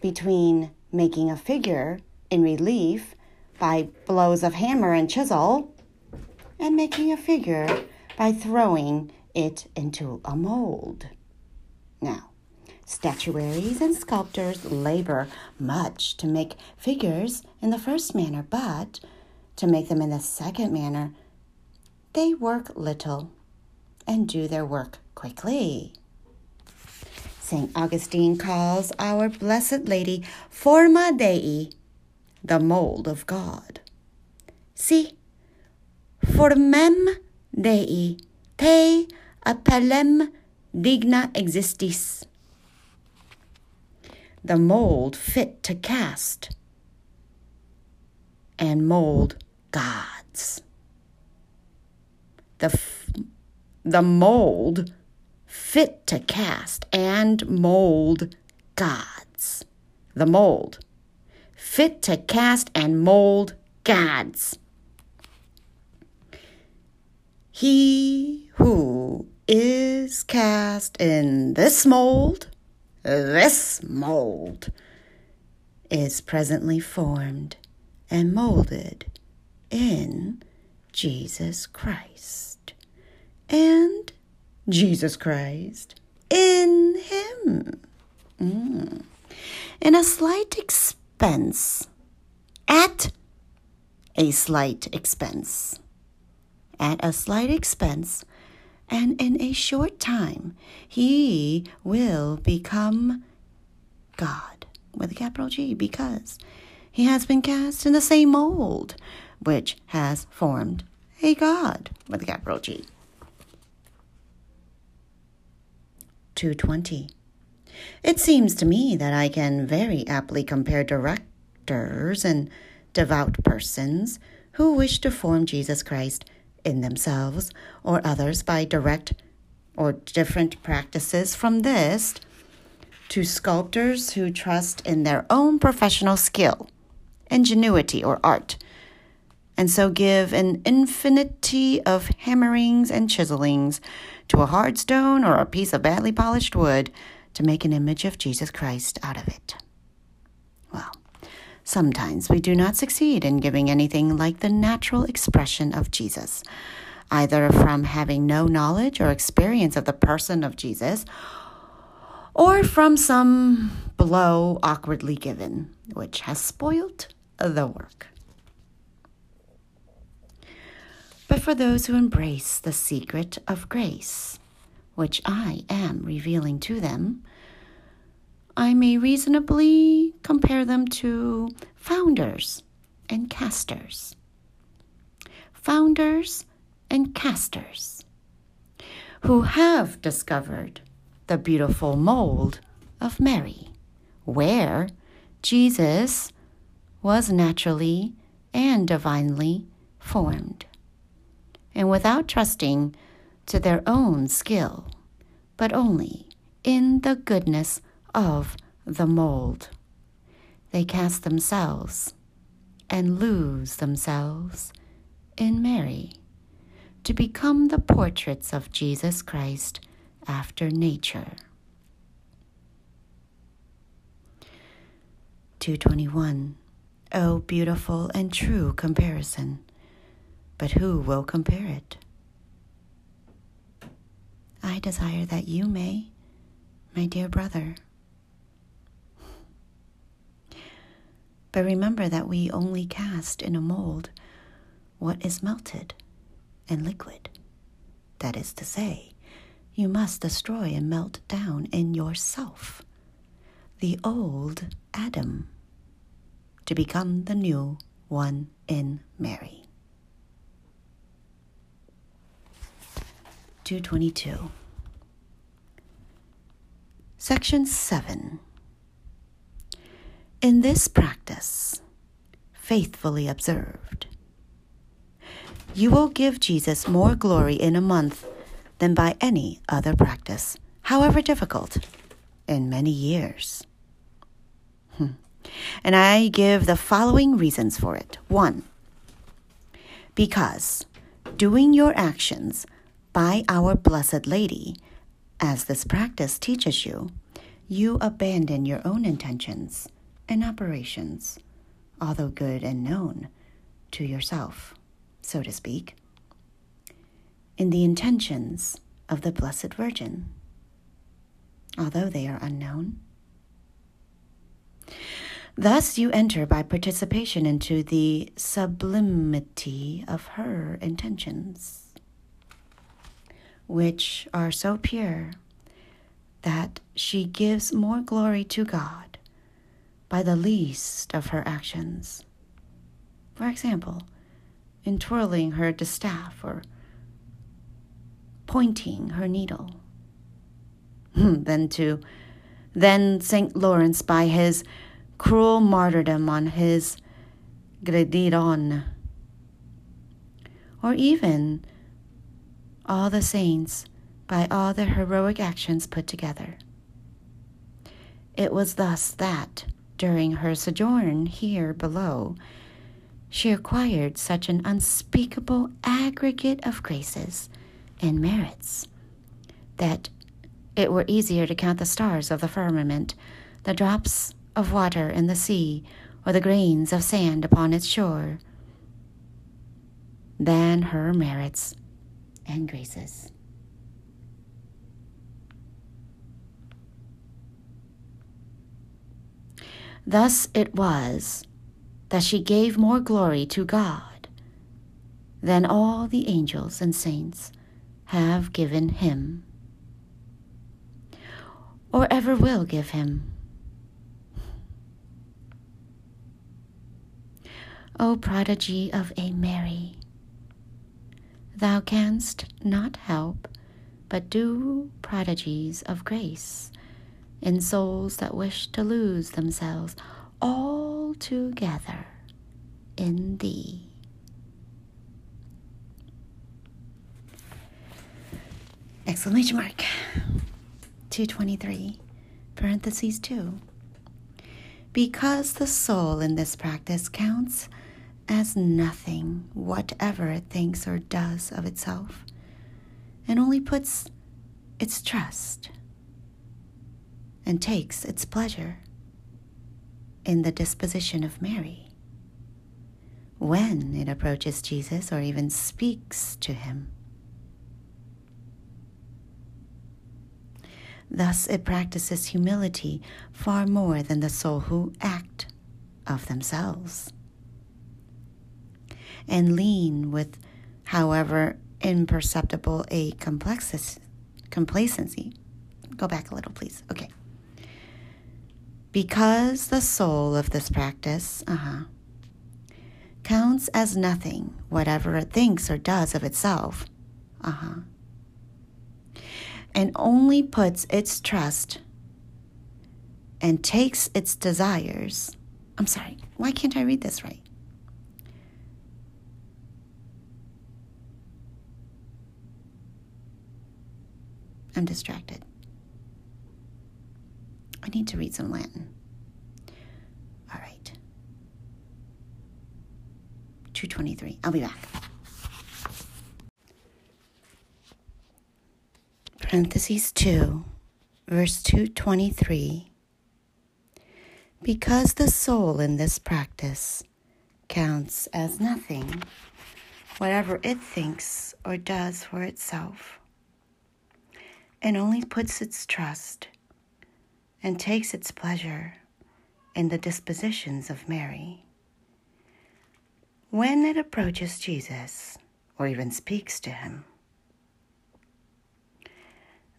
A: between making a figure in relief by blows of hammer and chisel and making a figure by throwing it into a mold. Now, statuaries and sculptors labor much to make figures in the first manner, but to make them in the second manner, they work little and do their work quickly. St. Augustine calls our Blessed Lady Forma Dei, the mold of God. See, formem Dei te appellem digna existis. The mold fit to cast and mold gods. The, f- the mold fit to cast and mold gods. The mold fit to cast and mold gods. He who is cast in this mold, this mold, is presently formed and molded in Jesus Christ. And Jesus Christ in him. Mm. In a slight expense, at a slight expense at a slight expense, and in a short time he will become God with a capital G because he has been cast in the same mold which has formed a God with a capital G. 220. It seems to me that I can very aptly compare directors and devout persons who wish to form Jesus Christ in themselves or others by direct or different practices from this to sculptors who trust in their own professional skill, ingenuity, or art, and so give an infinity of hammerings and chiselings to a hard stone or a piece of badly polished wood to make an image of Jesus Christ out of it. Sometimes we do not succeed in giving anything like the natural expression of Jesus, either from having no knowledge or experience of the person of Jesus, or from some blow awkwardly given, which has spoilt the work. But for those who embrace the secret of grace, which I am revealing to them, I may reasonably compare them to founders and casters. Founders and casters who have discovered the beautiful mold of Mary, where Jesus was naturally and divinely formed, and without trusting to their own skill, but only in the goodness of the mold. They cast themselves and lose themselves in Mary to become the portraits of Jesus Christ after nature. 221. O beautiful and true comparison. But who will compare it? I desire that you may, my dear brother. But remember that we only cast in a mold what is melted and liquid. That is to say, you must destroy and melt down in yourself the old Adam to become the new one in Mary. 222. Section 7. In this practice, faithfully observed, you will give Jesus more glory in a month than by any other practice, however difficult, in many years. Hmm. And I give the following reasons for it. One, because doing your actions by our Blessed Lady, as this practice teaches you, you abandon your own intentions and operations, although good and known, to yourself, so to speak, in the intentions of the Blessed Virgin, although they are unknown. Thus, you enter by participation into the sublimity of her intentions, which are so pure that she gives more glory to God by the least of her actions. For example, in twirling her distaff or pointing her needle. then to then St. Lawrence by his cruel martyrdom on his gridiron, or even all the saints by all their heroic actions put together. It was thus that, during her sojourn here below, she acquired such an unspeakable aggregate of graces and merits that it were easier to count the stars of the firmament, the drops of water in the sea, or the grains of sand upon its shore, than her merits and graces. Thus it was that she gave more glory to God than all the angels and saints have given him, or ever will give him. O prodigy of a Mary, thou canst not help but do prodigies of grace in souls that wish to lose themselves altogether in thee. Exclamation mark. 223, parentheses 2. Because the soul in this practice counts as nothing, whatever it thinks or does of itself, and only puts its trust and takes its pleasure in the disposition of Mary when it approaches Jesus or even speaks to him. Thus, it practices humility far more than the soul who act of themselves and lean with, however imperceptible, a complacency. Go back a little, please. Okay. Because the soul of this practice, uh-huh, counts as nothing, whatever it thinks or does of itself, uh-huh, and only puts its trust and takes its desires. I'm sorry, why can't I read this right? I'm distracted. I need to read some Latin. All right. 223. I'll be back. Parentheses 2, verse 223. Because the soul in this practice counts as nothing, whatever it thinks or does for itself, and only puts its trust and takes its pleasure in the dispositions of Mary. When it approaches Jesus or even speaks to him,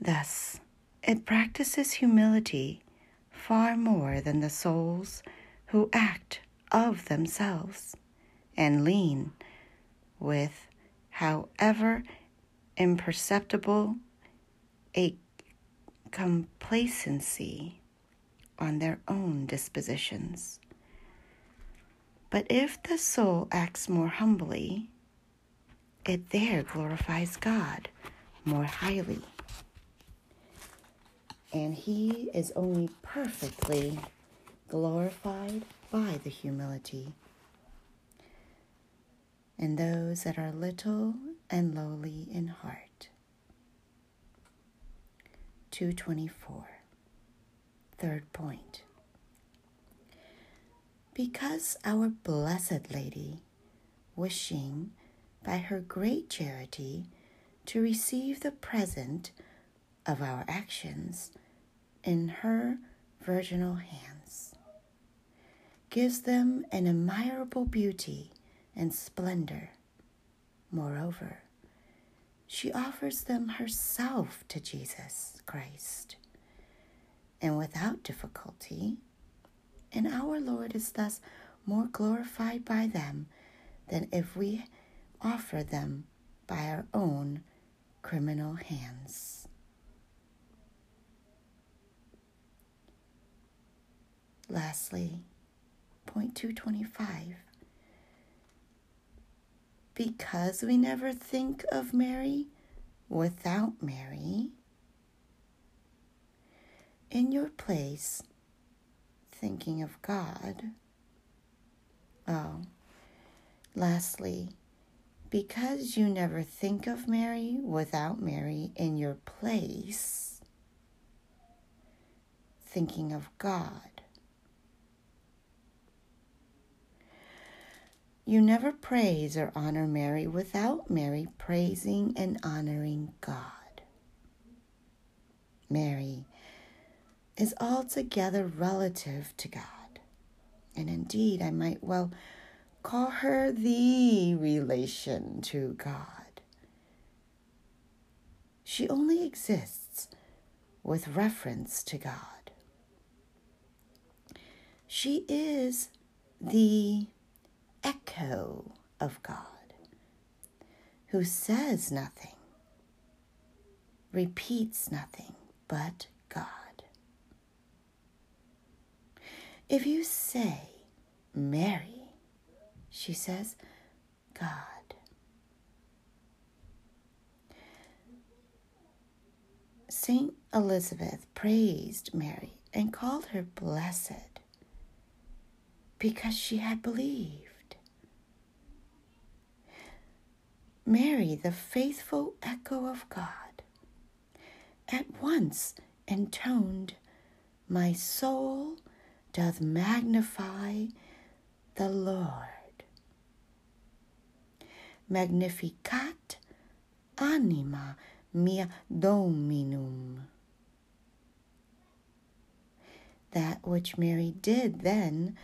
A: thus it practices humility far more than the souls who act of themselves and lean with however imperceptible a complacency on their own dispositions. But if the soul acts more humbly, it there glorifies God more highly. And He is only perfectly glorified by the humility. And those that are little and lowly in heart. 224. Third point. Because our Blessed Lady, wishing by her great charity to receive the present of our actions in her virginal hands, gives them an admirable beauty and splendor. Moreover, she offers them herself to Jesus Christ, and without difficulty, and our Lord is thus more glorified by them than if we offer them by our own criminal hands. Lastly, point 225. Because we never think of Mary without Mary, in your place, thinking of God. Oh, lastly, because you never think of Mary without Mary in your place, thinking of God. You never praise or honor Mary without Mary praising and honoring God. Mary is altogether relative to God. And indeed, I might well call her the relation to God. She only exists with reference to God. She is the echo of God, who says nothing, repeats nothing but God. If you say Mary, she says God. Saint Elizabeth praised Mary and called her blessed because she had believed. Mary, the faithful echo of God, at once intoned, My soul doth magnify the Lord. Magnificat anima mea Dominum. That which Mary did then,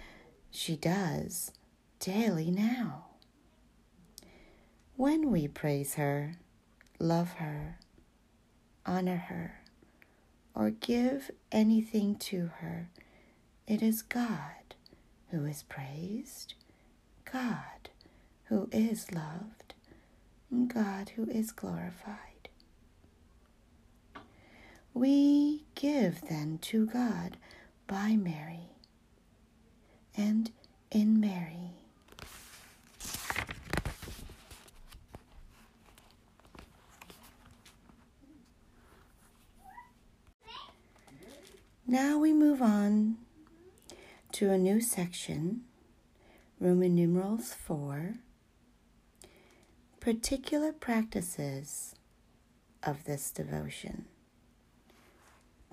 A: she does daily now. When we praise her, love her, honor her, or give anything to her, it is God who is praised, God who is loved, and God who is glorified. We give then to God by Mary and in Mary. Now we move on to a new section, Roman numerals 4, particular practices of this devotion.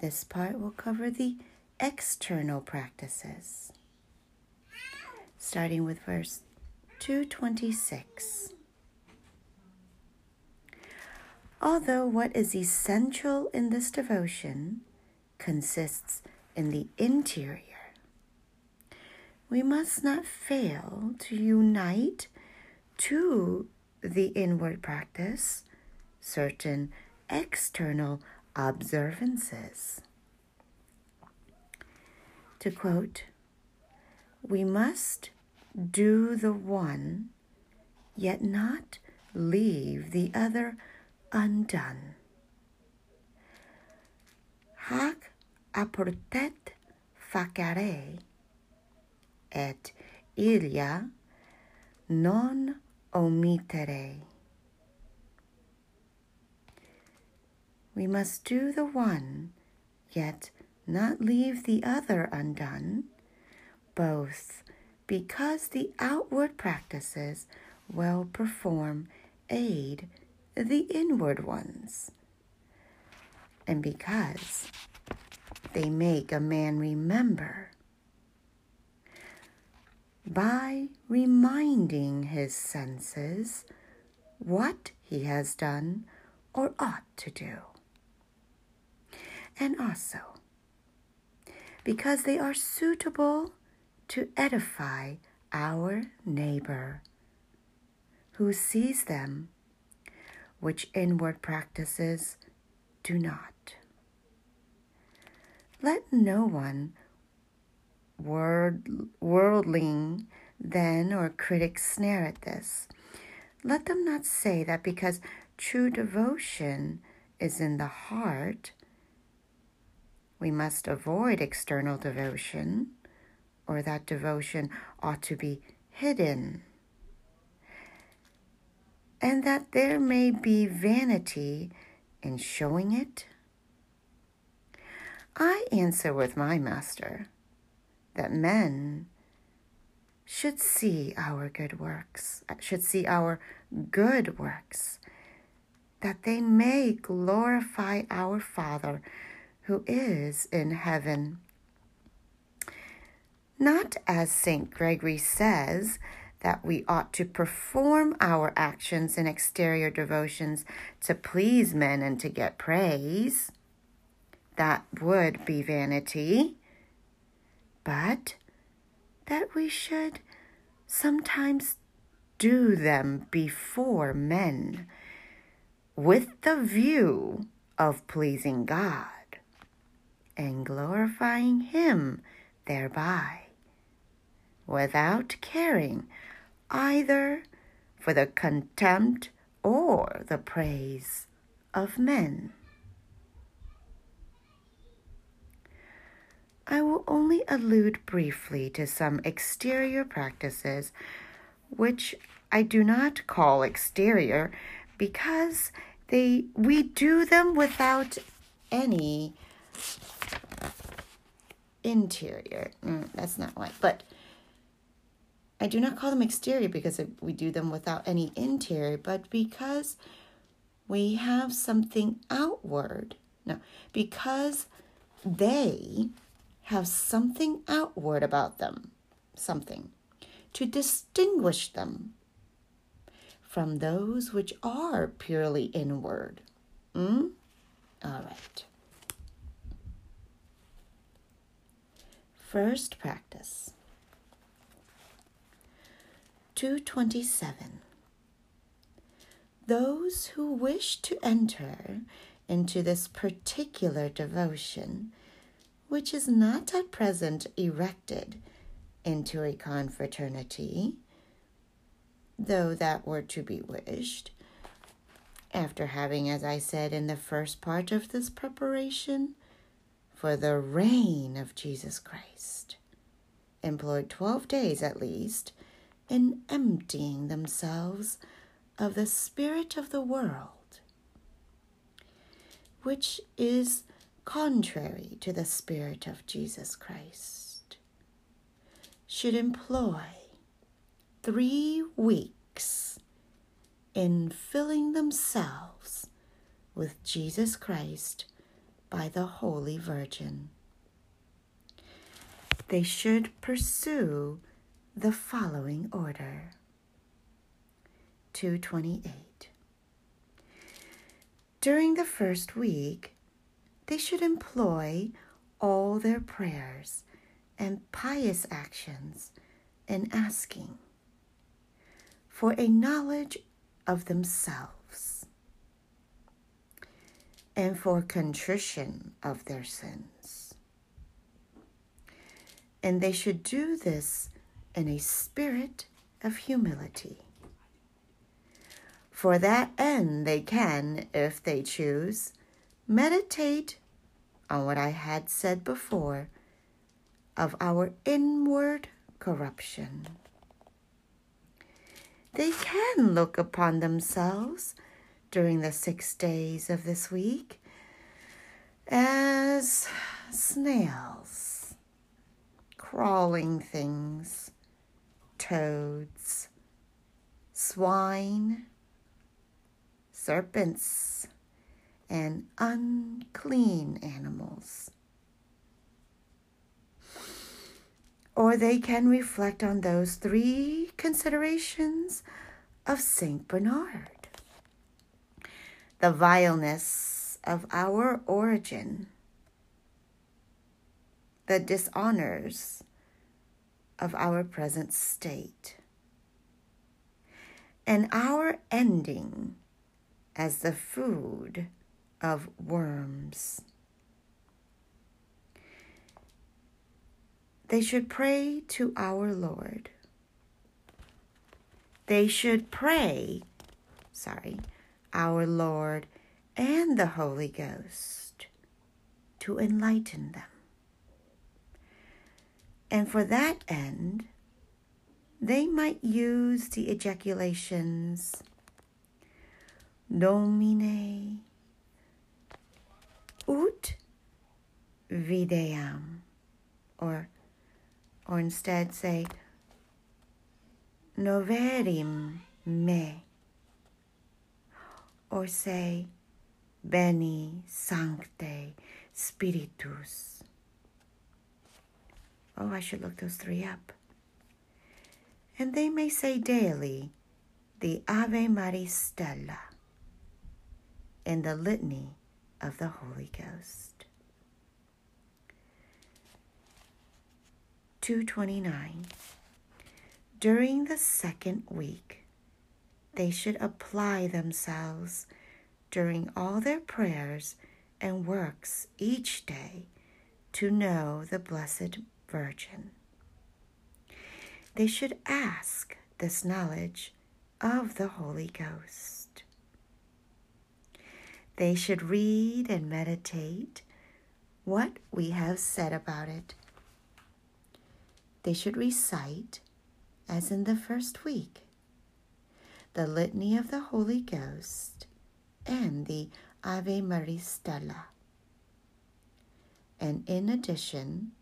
A: This part will cover the external practices. Starting with verse 226. Although what is essential in this devotion consists in the interior, we must not fail to unite to the inward practice certain external observances. To quote, we must do the one, yet not leave the other undone. Hac oportet facere, et illa non omittere. We must do the one, yet not leave the other undone, both because the outward practices well perform aid the inward ones, and because they make a man remember by reminding his senses what he has done or ought to do. And also, because they are suitable to edify our neighbor who sees them, which inward practices do not. Let no one word, worldling then or critic snare at this. Let them not say that because true devotion is in the heart, we must avoid external devotion, or that devotion ought to be hidden, and that there may be vanity in showing it. I answer with my master that men should see our good works, should see our good works, that they may glorify our Father who is in heaven. Not as St. Gregory says, that we ought to perform our actions and exterior devotions to please men and to get praise. That would be vanity but that we should sometimes do them before men with the view of pleasing God and glorifying Him thereby, without caring either for the contempt or the praise of men. I will only allude briefly to some exterior practices, which I do not call exterior because they we do them without any interior. Mm, that's not right, but I do not call them exterior because we do them without any interior, but because we have something outward. No, because they have something outward about them, something, to distinguish them from those which are purely inward. Hmm? All right. First practice. 227. Those who wish to enter into this particular devotion which is not at present erected into a confraternity, though that were to be wished, after having, as I said in the first part of this preparation, for the reign of Jesus Christ, employed twelve days at least in emptying themselves of the spirit of the world, which is contrary to the Spirit of Jesus Christ, should employ three weeks in filling themselves with Jesus Christ by the Holy Virgin. they should pursue the following order 228. During the first week, they should employ all their prayers and pious actions in asking for a knowledge of themselves and for contrition of their sins. And they should do this in a spirit of humility. For that end, they can, if they choose, meditate on what I had said before of our inward corruption. They can look upon themselves during the six days of this week as snails, crawling things, toads, swine, serpents, and unclean animals. Or they can reflect on those three considerations of St. Bernard the vileness of our origin, the dishonors of our present state, and our ending as the food of worms. They should pray to our Lord. They should pray, sorry, our Lord and the Holy Ghost to enlighten them. And for that end, they might use the ejaculations Domine ut videam. Or or instead say noverim me. Or say Veni Sancte Spiritus. Oh i should look those three up. And they may say daily the Ave Maris Stella. In the litany of the holy ghost 229. During the second week, they should apply themselves during all their prayers and works each day to know the Blessed Virgin. They should ask this knowledge of the Holy Ghost. They should read and meditate what we have said about it they should recite, as in the first week, the Litany of the Holy Ghost and the Ave Maria Stella. And in addition,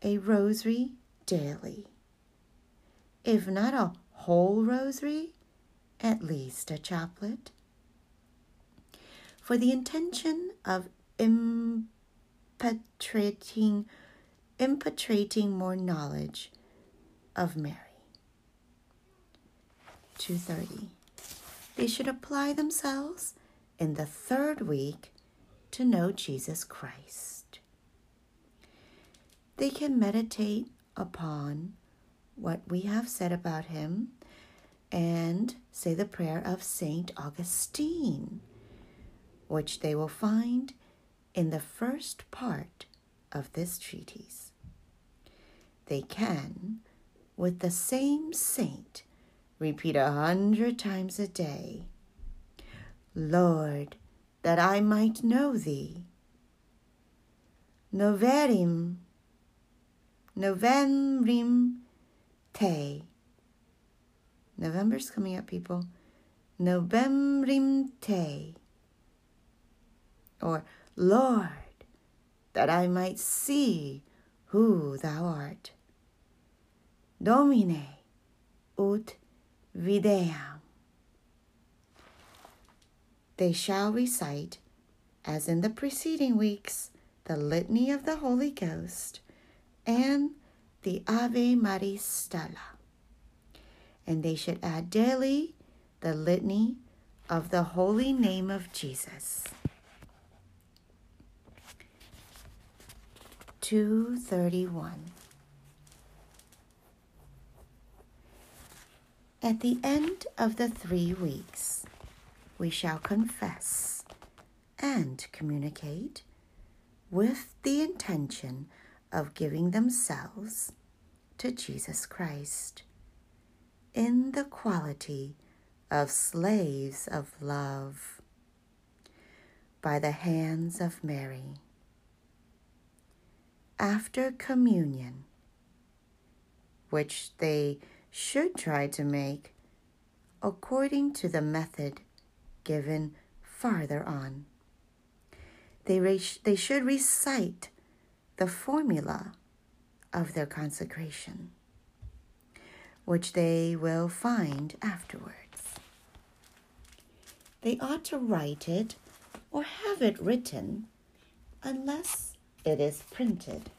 A: a rosary daily. If not a whole rosary, at least a chaplet. For the intention of impetrating impetrating more knowledge of Mary. 230. They should apply themselves in the third week to know Jesus Christ. They can meditate upon what we have said about him and say the prayer of Saint Augustine, which they will find in the first part of this treatise they can, with the same saint, repeat a hundred times a day Lord, that I might know thee. Noverim, Novembrim te. November's coming up, people. Novembrim te. Or, Lord, that I might see who thou art. Domine ut videam. They shall recite, as in the preceding weeks, the litany of the Holy Ghost and the Ave Maria Stella. And they should add daily the litany of the holy name of Jesus. 231. At the end of the three weeks, we shall confess and communicate with the intention of giving themselves to Jesus Christ in the quality of slaves of love by the hands of Mary. After communion, which they should try to make according to the method given farther on. They, re- they should recite the formula of their consecration, which they will find afterwards. They ought to write it or have it written unless it is printed.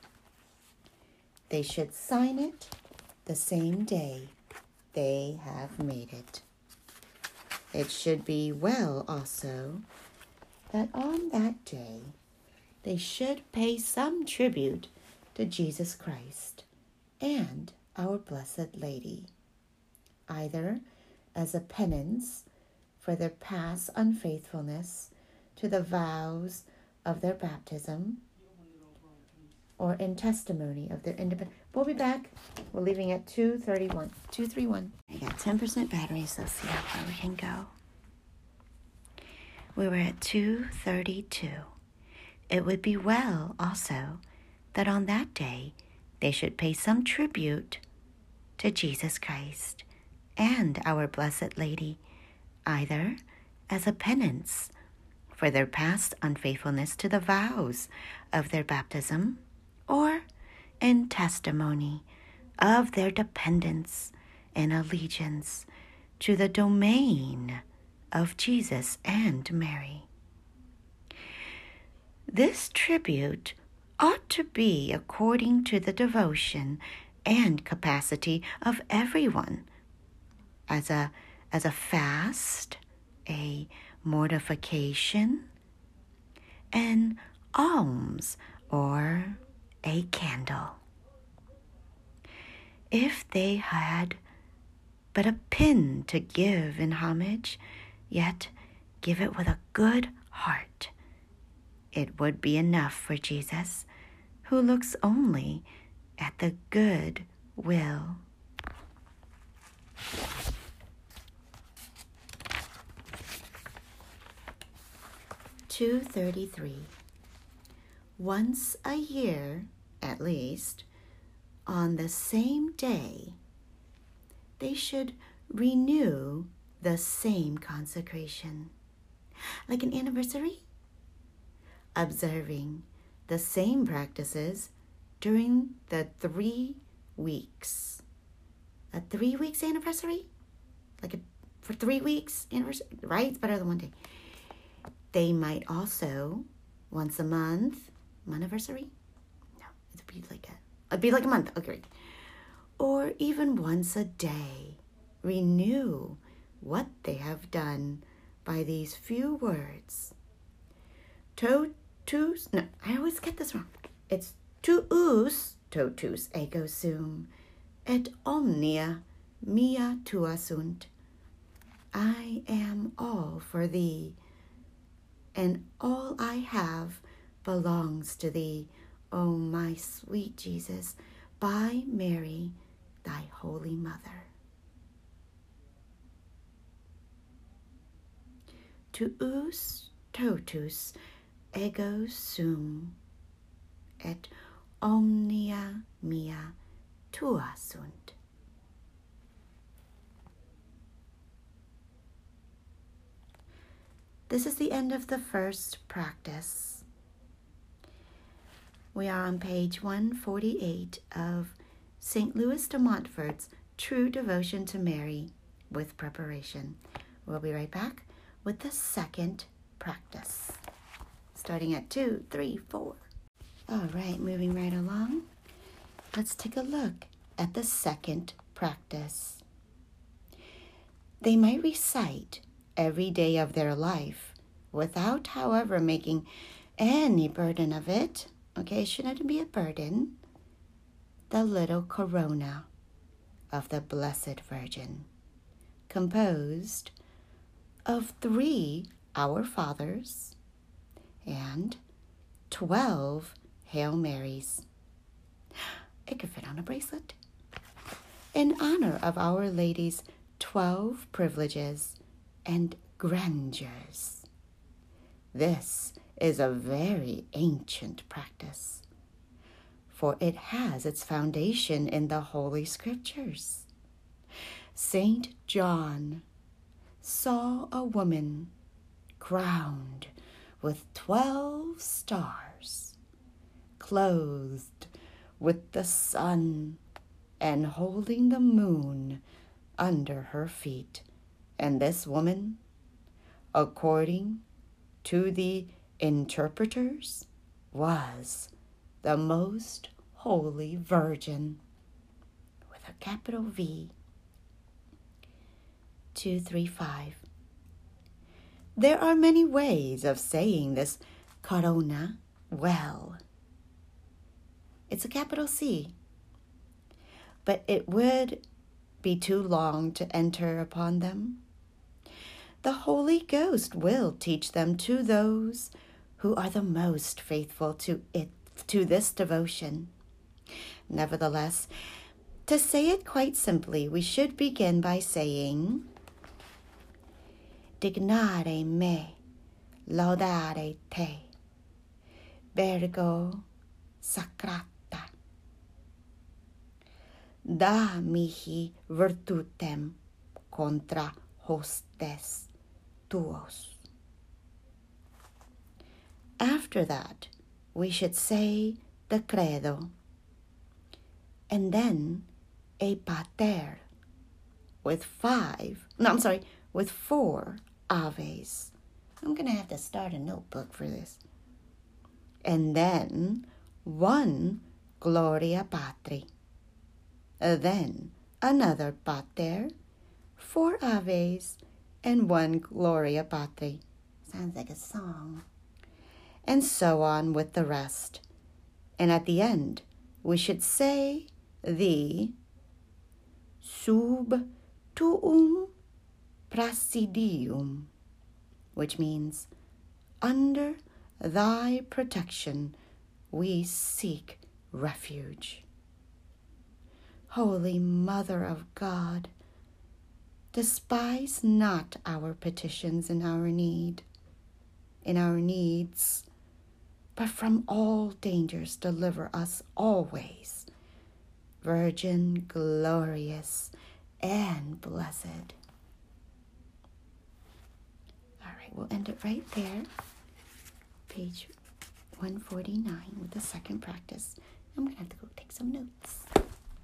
A: They should sign it the same day they have made it. It should be well also that on that day they should pay some tribute to Jesus Christ and our Blessed Lady, either as a penance for their past unfaithfulness to the vows of their baptism or in testimony of their independence. We'll be back. We're leaving at 231. 231. I got 10% battery, so see how far we can go. We were at 232. It would be well also that on that day they should pay some tribute to Jesus Christ and our Blessed Lady, either as a penance for their past unfaithfulness to the vows of their baptism or in testimony of their dependence and allegiance to the domain of Jesus and Mary. This tribute ought to be according to the devotion and capacity of everyone as a as a fast, a mortification, an alms or a candle. If they had but a pin to give in homage, yet give it with a good heart, it would be enough for Jesus, who looks only at the good will. Two thirty three. Once a year, at least, on the same day, they should renew the same consecration, like an anniversary, observing the same practices during the three weeks. A three weeks anniversary? Like a, for three weeks anniversary, right? It's better than one day. They might also, once a month, anniversary? No, it'd be like a, it'd be like a month. Okay, or even once a day, renew what they have done by these few words. Totus, no, I always get this wrong. It's tuus totus ego sum, et omnia mea tua sunt. I am all for thee, and all I have belongs to thee, O my sweet Jesus, by Mary, thy holy mother. Tuus totus ego sum, et omnia mea tua sunt. This is the end of the first practice. We are on page 148 of St. Louis de Montfort's True Devotion to Mary with Preparation. We'll be right back with the second practice, starting at two, three, four. All right, moving right along. let's take a look at the second practice. They might recite every day of their life without, however, making any burden of it. Okay, shouldn't be a burden. The little corona of the Blessed Virgin, composed of three Our Fathers and 12 Hail Marys. It could fit on a bracelet. In honor of Our Lady's 12 privileges and grandeurs. This is a very ancient practice, for it has its foundation in the Holy Scriptures. Saint John saw a woman crowned with twelve stars, clothed with the sun, and holding the moon under her feet. And this woman, according to the interpreters, was the most holy virgin with a capital V. 235. There are many ways of saying this corona well. It's a capital C, but it would be too long to enter upon them. The Holy Ghost will teach them to those who are the most faithful to it to this devotion. Nevertheless, to say it quite simply, we should begin by saying Dignare me, laudare te, Virgo sacrata. Da mihi virtutem contra hostes tuos. After that, we should say the credo and then a pater with five, no, I'm sorry, with four aves. I'm going to have to start a notebook for this. And then one Gloria Patri. Uh, then another Pater, four aves, and one Gloria Patri. Sounds like a song. And so on with the rest. And at the end, we should say the sub tuum presidium, which means under thy protection we seek refuge. Holy Mother of God, despise not our petitions in our need, in our needs, but from all dangers deliver us always. Virgin, glorious, and blessed. All right, we'll end it right there. Page 149 with the second practice. I'm going to have to go take some notes.